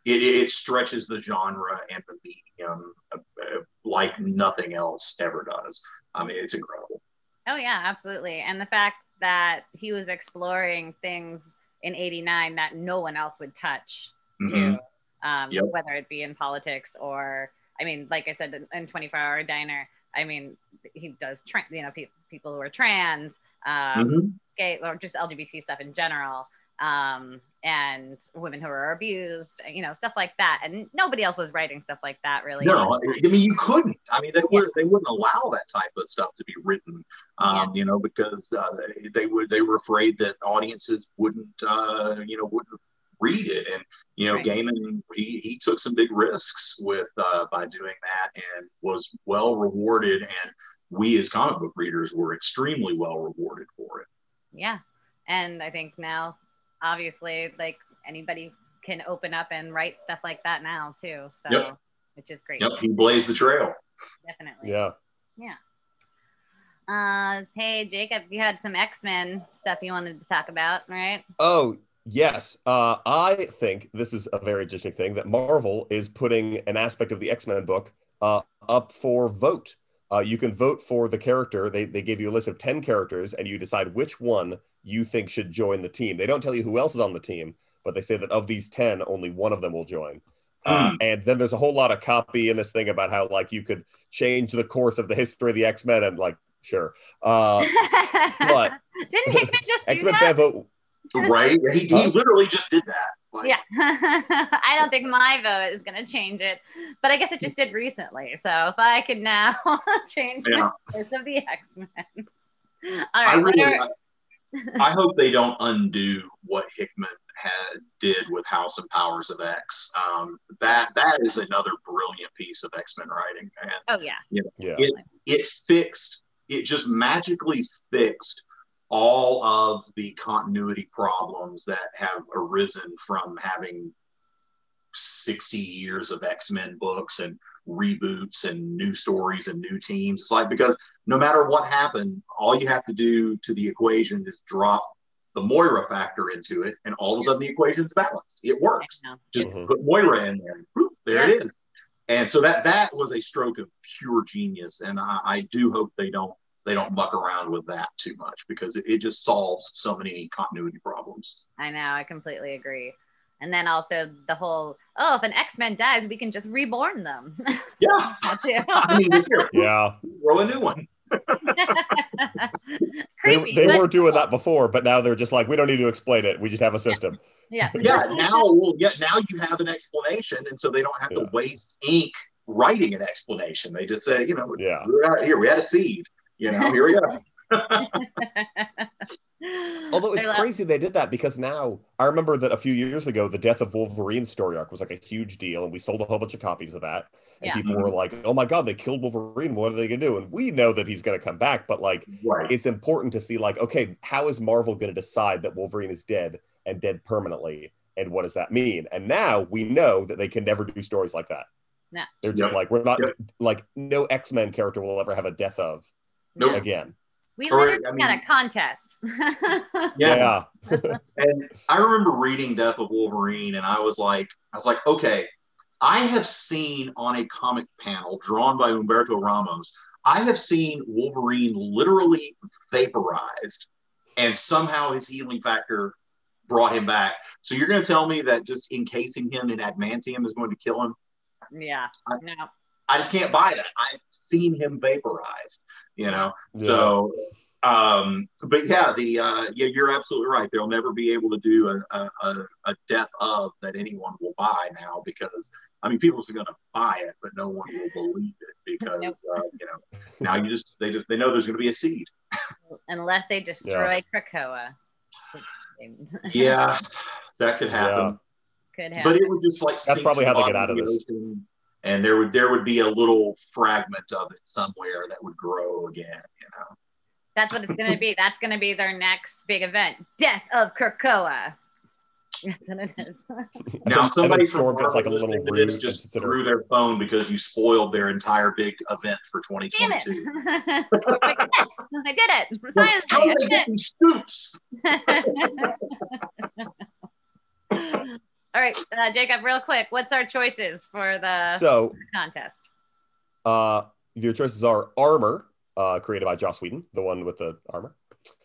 it, it stretches the genre and the medium uh, uh, like nothing else ever does. I mean, it's incredible. Oh yeah, absolutely. And the fact that he was exploring things in '89 that no one else would touch, Mhm. too, um, Yep. whether it be in politics or, I mean, like I said, in- in 24 Hour Diner, I mean, he does, tra- you know, pe- people who are trans, um, Mhm. gay, or just LGBT stuff in general, um, and women who are abused, you know, stuff like that. And nobody else was writing stuff like that, really. No, I mean you couldn't. I mean they would they wouldn't allow that type of stuff to be written, um, you know, because uh, they, they would they were afraid that audiences wouldn't uh, you know wouldn't read it, and you know Right. Gaiman he, he took some big risks with uh, by doing that and was well rewarded, and we as comic book readers were extremely well rewarded for it. yeah and i think now obviously like anybody can open up and write stuff like that now too so Yep. which is great Yep, he blazed the trail. definitely Yeah. Yeah. Uh hey jacob you had some x-men stuff you wanted to talk about right Oh, yes. Uh, I think this is a very interesting thing that Marvel is putting an aspect of the X Men book uh, up for vote. Uh, you can vote for the character. They, they give you a list of 10 characters, and you decide which one you think should join the team. They don't tell you who else is on the team, but they say that of these 10, only one of them will join. Uh, and then there's a whole lot of copy in this thing about how, like, you could change the course of the history of the X Men, and, like, sure. Uh, but- didn't hickman just X Men that fan vote Right? He, he Huh? literally just did that. Like, yeah i don't think my vote is going to change it but i guess it just did recently so if i could now change Yeah. the course of the x-men all I really, are- I hope they don't undo what Hickman had did with House and Powers of X. Um, that that is another brilliant piece of X Men writing, and oh yeah Yeah. it it fixed it just magically fixed all of the continuity problems that have arisen from having 60 years of X-Men books and reboots and new stories and new teams. It's like because no matter what happened, all you have to do to the equation is drop the Moira factor into it, and all of a sudden the equation's balanced. It works. I know. Just Mhm. put Moira in there. Boop, there it is. And so that that was a stroke of pure genius, and I, I do hope they don't they don't muck around with that too much because it, it just solves so many continuity problems. I know, I completely agree. And then also the whole, oh, if an X-Men dies, we can just reborn them. Yeah, That too. I mean, Yeah. throw a new one. They, Creepy. they but were doing that before, but now they're just like, we don't need to explain it. We just have a system. Yeah. yeah, now well, yeah, now you have an explanation, and so they don't have Yeah. to waste ink writing an explanation. They just say, you know, Yeah. we're out here, we had a seed. You know, here we go. Although it's crazy they did that because now I remember that a few years ago, the death of Wolverine story arc was like a huge deal, and we sold a whole bunch of copies of that. And Yeah. people were mm-hmm. like, "Oh my god, they killed Wolverine! What are they gonna do?" And we know that he's gonna come back, but like, Right. it's important to see like, okay, how is Marvel gonna decide that Wolverine is dead and dead permanently, and what does that mean? And now we know that they can never do stories like that. No. They're just Yep. like, we're not Yep. like no X Men character will ever have a death of Nope. again. We Or, literally I mean- had a contest. Yeah. yeah. And I remember reading Death of Wolverine, and I was like, I was like, okay, I have seen on a comic panel drawn by Humberto Ramos, I have seen Wolverine literally vaporized, and somehow his healing factor brought him back. So you're going to tell me that just encasing him in adamantium is going to kill him? yeah. I- No. I just can't buy that. I've seen him vaporized, you know. Yeah. So, um, but yeah, the uh, yeah, you're absolutely right. They'll never be able to do a, a, a, a death of that anyone will buy now because I mean, people are going to buy it, but no one will believe it because Nope. uh, you know now you just they just they know there's going to be a seed. Unless they destroy Krakoa. Yeah, that could happen. Could happen. But it would just like That's probably how they get out of the this. Ocean, and there would there would be a little fragment of it somewhere that would grow again. You know. That's what it's going to be. That's going to be their next big event. Death of Krakoa. That's what it is. Now, And somebody then from Storm gets like a Marvel little listening to this just consider- threw their phone because you spoiled their entire big event for Damn it. 2022. Oh I did it. Finally, How I did they did get these scoops? it. All right, uh, Jacob, real quick, what's our choices for the So contest? Uh, your choices are Armor, uh, created by Joss Whedon, the one with the armor.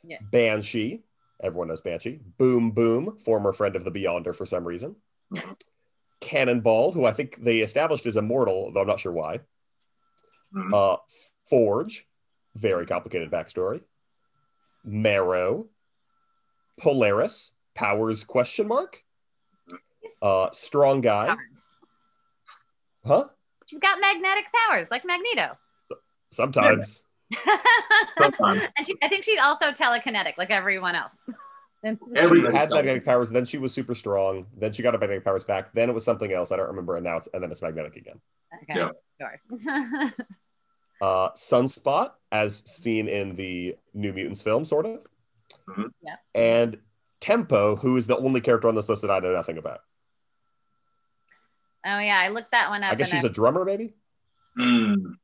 Yeah. Banshee, everyone knows Banshee. Boom Boom, former friend of the Beyonder for some reason. Cannonball, who I think they established is immortal, though I'm not sure why. Mhm. Uh, Forge, very complicated backstory. Marrow, Polaris, powers question mark. Uh, strong guy, Powers. huh? She's got magnetic powers, like Magneto. Sometimes. Sometimes. and she, I think she's also telekinetic, like everyone else. And- she had something. magnetic powers, then she was super strong, then she got her magnetic powers back, then it was something else. I don't remember, and now it's and then it's magnetic again. okay, Yeah. sure. Uh Sunspot, as seen in the New Mutants film, sort of. Mhm. Yeah. And Tempo, who is the only character on this list that I know nothing about. Oh yeah, I looked that one up. I guess she's a drummer, maybe? Mm.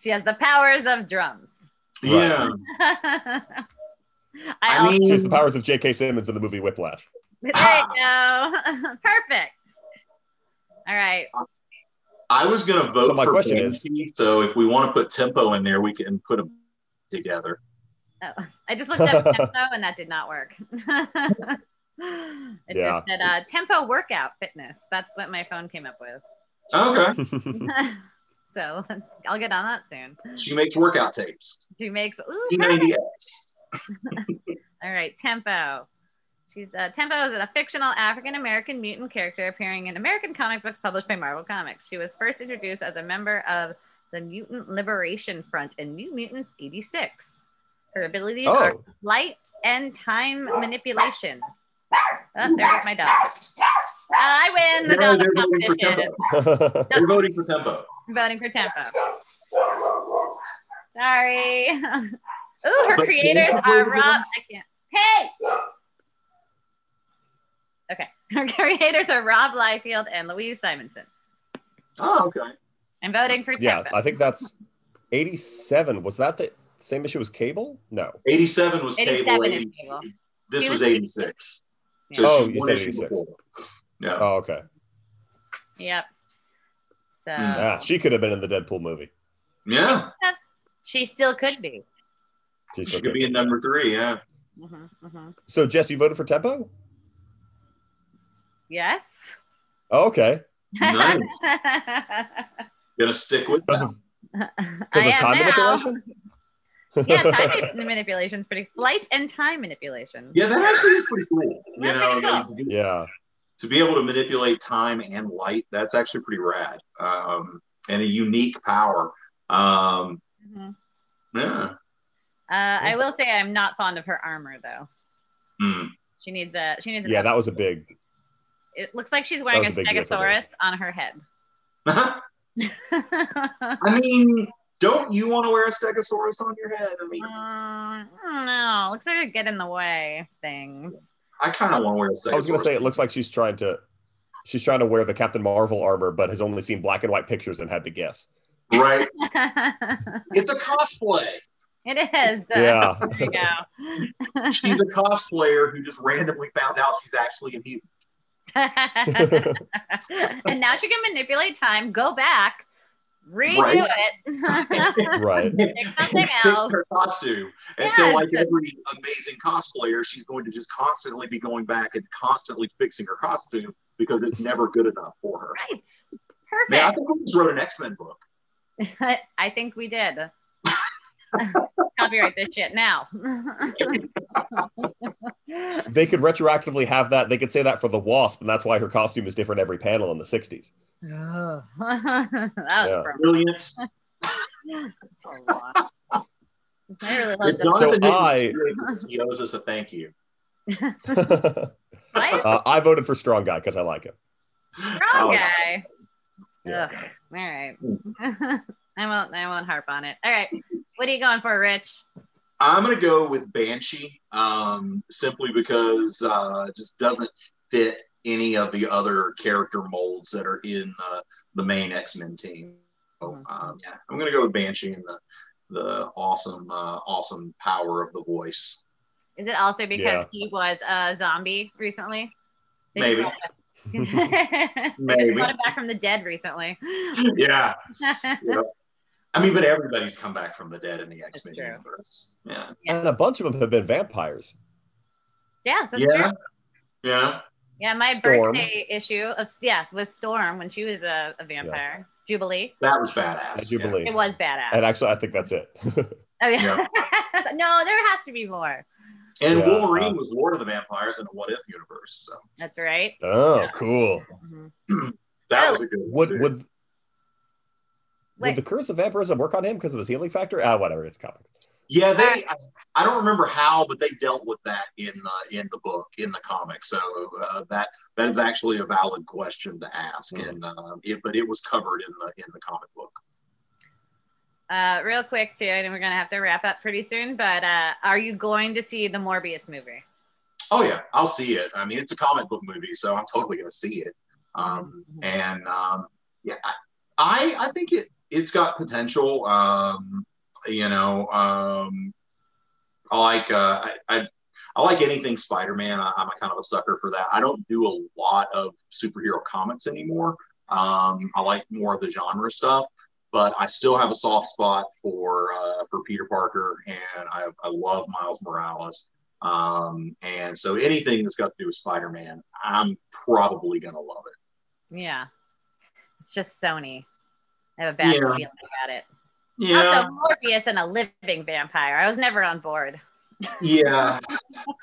she has the powers of drums. Yeah. I, I also, mean- She has the powers of J.K. Simmons in the movie Whiplash. there you go. Perfect. All right. I was going to vote So my for question is- so if we want to put tempo in there, we can put them together. Oh, I just looked up tempo and that did not work. it Yeah. just said uh, tempo workout fitness. That's what my phone came up with. Okay. so I'll get on that soon. She makes workout tapes. She makes ooh, perfect. P90X. All right, Tempo. She's uh, Tempo is a fictional African American mutant character appearing in American comic books published by Marvel Comics. She was first introduced as a member of the Mutant Liberation Front in New Mutants 86. Her abilities are oh, light and time manipulation. Oh, there goes my dog. I win the No, dog they're voting for competition. tempo. They're voting for tempo. I'm voting for Tempo. Sorry. Ooh, her But creators are voted Rob. I can't. Hey. Okay. Her creators are Rob Liefeld and Louise Simonson. Oh, okay. I'm voting for yeah, Tempo. I think that's 87. Was that the same issue as Cable? No. 87 was 87 cable. is 80 cable. This was was 86. So Yeah. Oh, you one said 86. Yeah. Oh, okay. Yep. So Hmm. Yeah, she could have been in the Deadpool movie. Yeah. she still could be. She's She could be in number three. Yeah. hmm hmm So, Jess, you voted for Tempo? Yes. Oh, okay. Nice. Gonna stick with Because that. of, because of time now. manipulation? Yeah, time manipulation is pretty flight and time manipulation. Yeah, that actually is pretty cool. You know, pretty cool. like, to, be, yeah. to be able to manipulate time and light, that's actually pretty rad. Um, and a unique power. Um, Mhm. yeah. Uh, I will say I'm not fond of her armor though. Hmm. She needs a she needs. An Yeah, that was a big. It looks like she's wearing a a big deal for me. stegosaurus on her head. I mean, don't you want to wear a stegosaurus on your head? I mean, Uh, I. Looks like it get in the way of things. I kind of want to wear a stegosaurus. I was gonna say it looks like she's trying to. She's trying to wear the Captain Marvel armor, but has only seen black and white pictures and had to guess. right. It's a cosplay. it is. Yeah. There you go. She's a cosplayer who just randomly found out she's actually a mutant. and now she can manipulate time, go back, redo Right. it. Right. Pick something Fix her costume. And so, like every amazing cosplayer, she's going to just constantly be going back and constantly fixing her costume because it's never good enough for her. Right. Perfect. Man, I think we just wrote an X Men book. I think we did. Copyright this shit now. They could retroactively have that. They could say that for the Wasp, and that's why her costume is different every panel in the '60s. that was Yeah. from Brilliant. a lot. I really love If that. So I- he owes us a thank you. Uh, I voted for Strong Guy because I like him. Strong Oh, guy. Yeah. Ugh. All right. I won't. I won't harp on it. All right. What are you going for, Rich? I'm gonna go with Banshee, um, simply because uh, it just doesn't fit any of the other character molds that are in the, the main X Men team. So, um, yeah, I'm gonna go with Banshee and the the awesome, uh, awesome power of the voice. Is it also because Yeah. he was a zombie recently? They Maybe. just brought- they just Maybe. brought him back from the dead recently. yeah, I mean, but everybody's come back from the dead in the X Men universe. Yeah, And a bunch of them have been vampires. Yes, that's yeah, true. yeah. Yeah, my Storm. birthday issue of yeah was Storm when she was a, a vampire. Jubilee. That was badass. I do believe. It was badass. And actually, I think that's it. oh, yeah. no, there has to be more. And Yeah, Wolverine uh, was Lord of the Vampires in a What If universe. So That's right. oh, Yeah. cool. Mhm. that Oh. was a good. Would would Wait. Would the Curse of Vampirism work on him because of his healing factor? Ah, whatever. It's comic. Yeah, they. I, I don't remember how, but they dealt with that in the in the book in the comic. So uh, that that is actually a valid question to ask, Hmm. and uh, it, but it was covered in the in the comic book. Uh, real quick too, and we're gonna have to wrap up pretty soon. But uh, are you going to see the Morbius movie? Oh yeah, I'll see it. I mean, it's a comic book movie, so I'm totally gonna see it. Um, Mhm. and um, yeah, I, I I think it it's got potential. Um, you know, um, I like uh, I, I I like anything Spider-Man. I, I'm a kind of a sucker for that. I don't do a lot of superhero comics anymore. Um, I like more of the genre stuff, but I still have a soft spot for uh, for Peter Parker, and I, I love Miles Morales. Um, and so anything that's got to do with Spider-Man, I'm probably gonna love it. Yeah, it's just Sony. I have a bad Yeah. feeling about it. Yeah, Also, Morbius and a living vampire. I was never on board. yeah.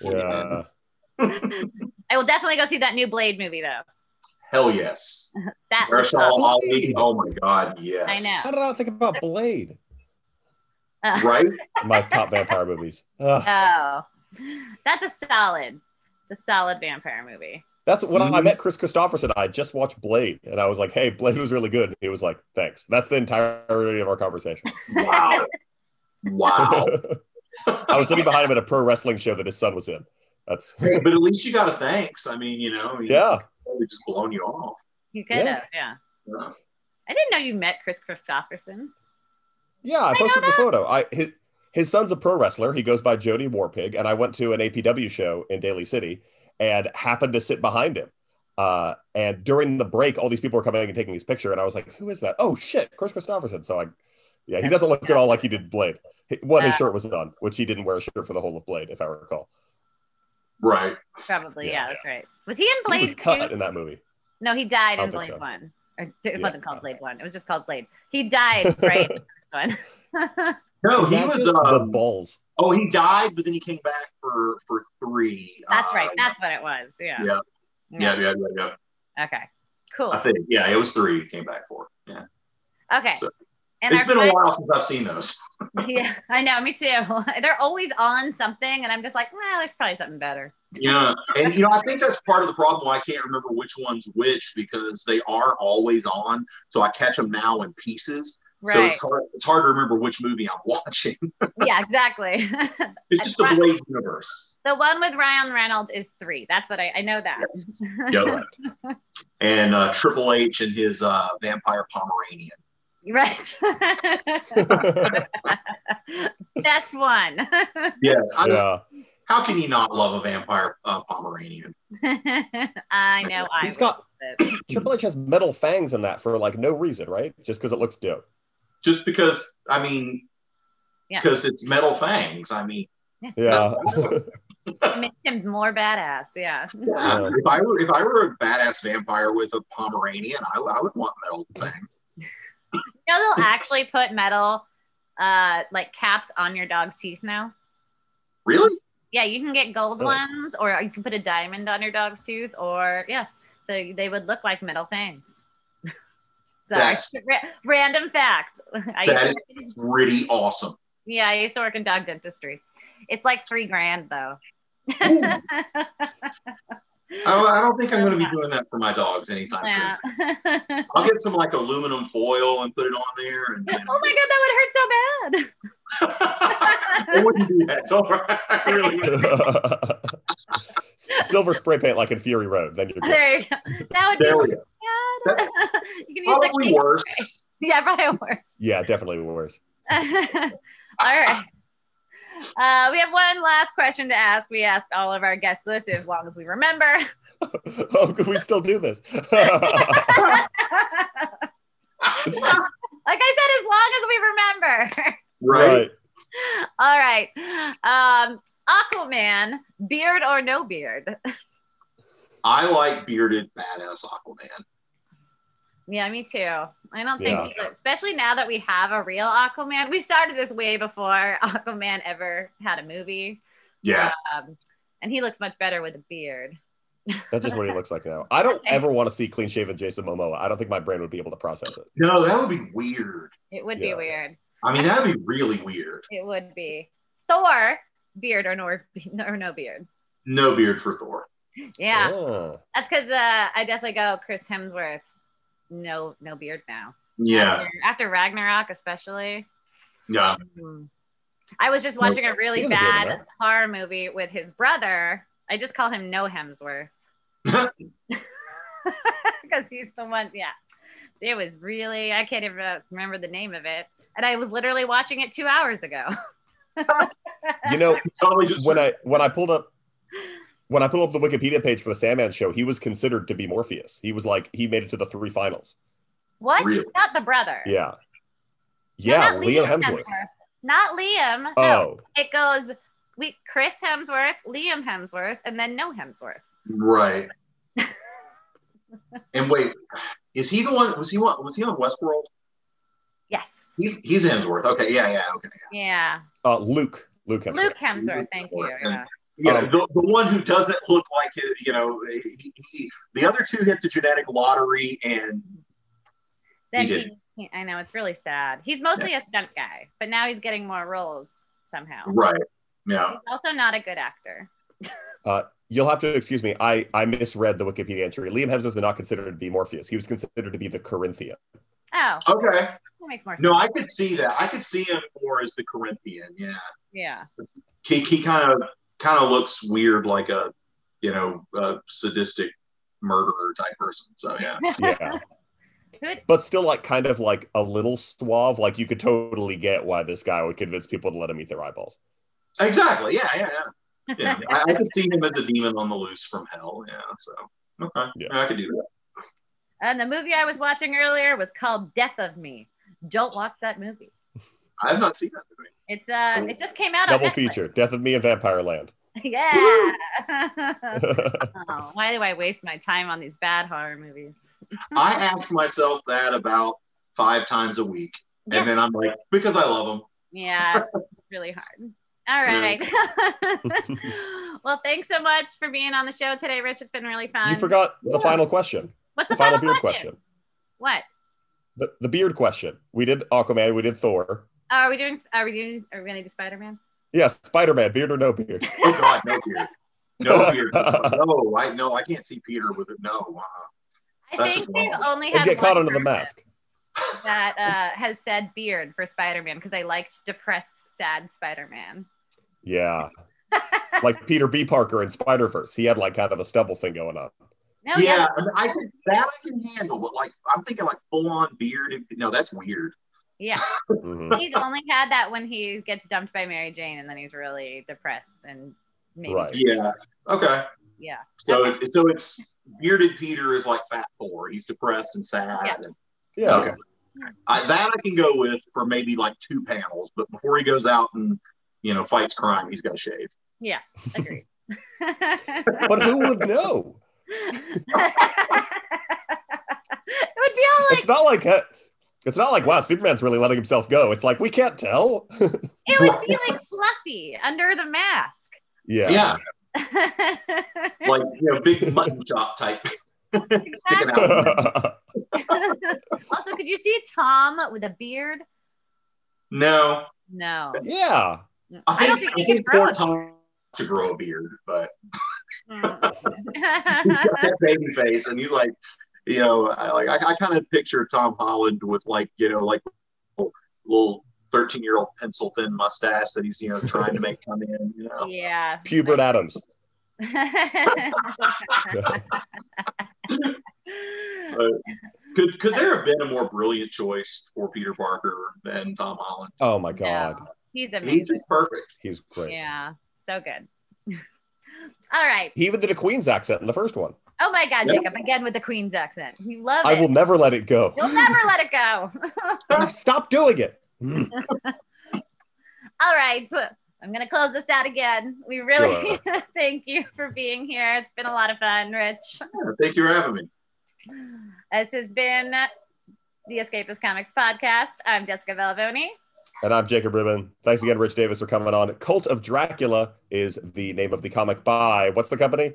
Yeah. I will definitely go see that new Blade movie though. Hell yes. That looks awesome. Ali. Oh my God, yes. I know. How did I think about Blade? Uh, Right? My top vampire movies. Ugh. oh, that's a solid. It's a solid vampire movie. That's when I Mhm. met Kris Kristofferson. I just watched Blade, and I was like, "Hey, Blade was really good." He was like, "Thanks." That's the entirety of our conversation. Wow. Wow. I was sitting behind him at a pro wrestling show that his son was in. That's Hey, but at least you got a thanks. I mean, you know, he yeah. totally just blown you off. You could Yeah. have, yeah. Yeah. I didn't know you met Kris Kristofferson. Yeah, I I posted know the photo. I his, his son's a pro wrestler. He goes by Jody Warpig, and I went to an APW show in Daly City and happened to sit behind him. Uh, and during the break, all these people were coming and taking his picture, and I was like, "Who is that? Oh shit, Kris Kristofferson." So I, yeah, he doesn't look at all like he did Blade. He- What his Uh, shirt was on, which he didn't wear a shirt for the whole of Blade, if I recall. Right. Probably, yeah, Yeah. that's right. Was he in He was Blade cut two? in that movie. No, he died in Blade so. one. Or it Yeah. wasn't called Blade one. It was just called Blade. He died, right? in one. No, he Imagine was. the Um, balls. Oh, he died, but then he came back for for three. That's Uh, right. That's what it was. Yeah. yeah, yeah, yeah, yeah, yeah. Okay. Cool. I think yeah, it was three. He came back for. Yeah, Okay. So- and it's been a while since I've seen those. Yeah, I know. Me too. They're always on something, and I'm just like, well, there's probably something better. Yeah, and you know, I think that's part of the problem why I can't remember which one's which because they are always on. So I catch them now in pieces. So it's hard. It's hard to remember which movie I'm watching. yeah, exactly. It's just the Right. Blade universe. the one with Ryan Reynolds is three. That's what I, I know that. Yeah. and uh, Triple H and his uh, vampire Pomeranian. right. Best one. Yes. I Yeah. How can you not love a vampire uh, Pomeranian? I know. I He's got. Triple H has metal fangs in that for like no reason, right? Just because it looks dope. Just because, I mean, Yeah. because it's metal fangs. I mean, Yeah. Makes him more badass. Yeah. Yeah. if I were if I were a badass vampire with a Pomeranian, I, I would want metal fangs. You know they'll actually put metal, uh, like caps on your dog's teeth now. Really? Yeah, you can get gold Really? ones, or you can put a diamond on your dog's tooth, or yeah, so they would look like metal fangs. Sorry, That's- Ra- random fact. I That used pretty awesome. yeah, I used to work in dog dentistry. It's like three grand though. I, I don't think I'm going to be doing that for my dogs anytime yeah. soon. oh I'll get some like aluminum foil and put it on there. And, you know. Oh my god, that would hurt so bad. I wouldn't do that. Don't worry. I really wouldn't. Silver spray paint like in Fury Road. Then you're good. there you go. That would There we be go. you can use Probably clean- worse. Yeah, probably worse. Yeah, definitely worse. All right. Uh, we have one last question to ask. We ask all of our guest lists as long as we remember. oh, could we still do this? like I said, as long as we remember. Right. all right. Um, Aquaman, beard or no beard? I like bearded badass Aquaman. Yeah, me too. I don't think, Yeah. especially now that we have a real Aquaman. We started this way before Aquaman ever had a movie, Yeah. um, and he looks much better with a beard. That's just what he looks like now. I don't ever want to see clean shaven Jason Momoa. I don't think my brain would be able to process it. No, that would be weird. It would be weird. I mean, that'd be really weird. It would be Thor, beard or no, or no beard. No beard for Thor. Yeah, Ah. that's because uh, I definitely go Chris Hemsworth. No, no beard now. Yeah. After, after Ragnarok, especially. Yeah. Mm. I was just watching a really has a bad horror movie with his brother. I just call him No Hemsworth because he's the one. Yeah, it was really. I can't even uh, remember the name of it, and I was literally watching it two hours ago. You know, when I when I pulled up when I pulled up the Wikipedia page for the Sandman show, he was considered to be Morpheus. He was like he made it to the three finals. What? Really? Not the brother. Yeah. Yeah, not Liam Hemsworth. Not Liam. No, Oh, it goes we Chris Hemsworth, Liam Hemsworth, and then no Hemsworth. right. and wait, is he the one? Was he one? Was he on Westworld? Yes. He's he's Hemsworth. Okay. Yeah. Yeah. Okay. Yeah. uh, Luke. Luke Hemsworth. Luke Hemsworth. Thank you. Yeah. Yeah, Um, the, the one who doesn't look like it, you know, he, he, the other two hit the genetic lottery, and Then He he, did. he- I know it's really sad. He's mostly a stunt guy, but now he's getting more roles somehow. right, yeah, He's also not a good actor. Uh, you'll have to excuse me. I, I misread the Wikipedia entry. Liam Hemsworth is not considered to be Morpheus. He was considered to be the Corinthian. Oh, okay. that makes more sense. No, I could see that. I could see him more as the Corinthian. Yeah, yeah. he he kind of kind of looks weird, like a you know a sadistic murderer type person. So yeah, Yeah. Good. but still like kind of like a little suave. Like you could totally get why this guy would convince people to let him eat their eyeballs. exactly. Yeah, yeah, yeah. yeah. I, I could see him as a demon on the loose from hell. Yeah, so okay, Yeah. yeah, I could do that. And the movie I was watching earlier was called Death of Me. Don't watch that movie. I have not seen that movie. It's uh, it just came out. Double on feature: Death of Me and Vampire Land. Yeah. oh, why do I waste my time on these bad horror movies? I ask myself that about five times a week, Yeah. and then I'm like, because I love them. Yeah, it's really hard. All right. well, thanks so much for being on the show today, Rich. It's been really fun. You forgot the final question. What's The the, final final, beard question? question. What? The, the beard question. We did Aquaman. We did Thor. Are we doing? Are we doing? Are we gonna do Spider Man? Yes, Spider Man. Beard or no beard? Oh God, no beard. No beard. No, I no, I can't see Peter with it. No. Uh-uh. I think just they've only had get caught under the mask. that uh, has said beard for Spider Man because I liked depressed, sad Spider Man. Yeah, like Peter B. Parker in Spider Verse. He had like kind of a stubble thing going on. No, yeah, I, mean, I can that I can handle, but like I'm thinking like full on beard. No, that's weird. Yeah. Mhm. He's only had that when he gets dumped by Mary Jane, and then he's really depressed and maybe Right. Yeah. Okay. yeah. So Okay. it's so it's bearded Peter is like fat Thor. He's depressed and sad. Yeah. And, Yeah. Okay. I, that I can go with for maybe like two panels, but before he goes out and you know fights crime, he's got to shave. Yeah, agreed. But who would know? it would be all like It's not like uh, it's not like wow, Superman's really letting himself go. It's like we can't tell. it would be like fluffy under the mask. yeah. Yeah, like you know, big mutton chop type sticking out. also, could you see Tom with a beard? No, No. yeah. I I don't think, think he I can think grow poor. Tom to grow a beard, but he's got that baby face, and he's like, you know, I, like I, I kind of picture Tom Holland with like you know like little thirteen year old pencil thin mustache that he's you know trying to make come in. You know, yeah. Pubert Addams. could could there have been a more brilliant choice for Peter Parker than Tom Holland? Oh my god. He's He's amazing. just perfect. He's great. Yeah. So good. All right. He even did a Queen's accent in the first one. Oh my God, Yeah. Jacob, again with the Queen's accent. You love I it. will never let it go. You'll never let it go. Stop doing it. All right. I'm going to close this out again. We really thank you for being here. It's been a lot of fun, Rich. Thank you for having me. This has been the Escapist Comics podcast. I'm Jessica Velavoni. And I'm Jacob Rubin. Thanks again, Rich Davis, for coming on. Cult of Dracula is the name of the comic by what's the company?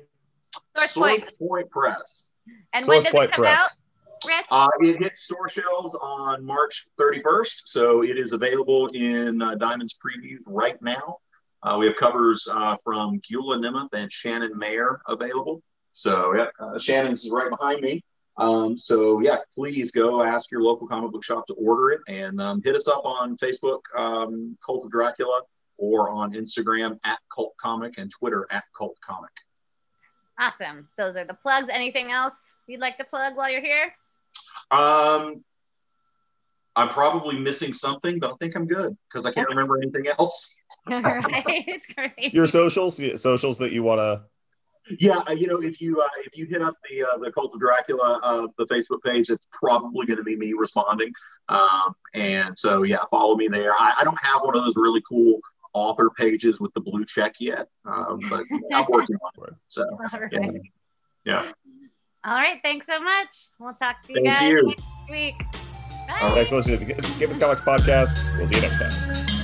Source Point. Point Press. And Source when does Point it come Press. out, Rich? Uh, it hits store shelves on March 31st, so it is available in uh, Diamond's Preview right now. Uh, we have covers uh, from Gyula Nemeth and Shannon Mayer available. So yeah, uh, Shannon's is right behind me. Um, so yeah, please go ask your local comic book shop to order it and um, hit us up on Facebook, um, Cult of Dracula, or on Instagram at Cult Comic and Twitter at Cult Comic. Awesome. Those are the plugs. Anything else you'd like to plug while you're here? Um, I'm probably missing something, but I think I'm good because I can't remember anything else. All right. It's great. Your socials, socials that you want to. Yeah, uh, you know, if you uh, if you hit up the uh, the Cult of Dracula uh, the Facebook page, it's probably going to be me responding. Um, and so yeah, follow me there. I, I don't have one of those really cool author pages with the blue check yet, um, but I'm working on it. So All right. yeah, yeah. All right. Thanks so much. We'll talk to you Thank guys you. next week. Bye. All right. Thanks for listening to the Give Us Comics podcast. We'll see you next time.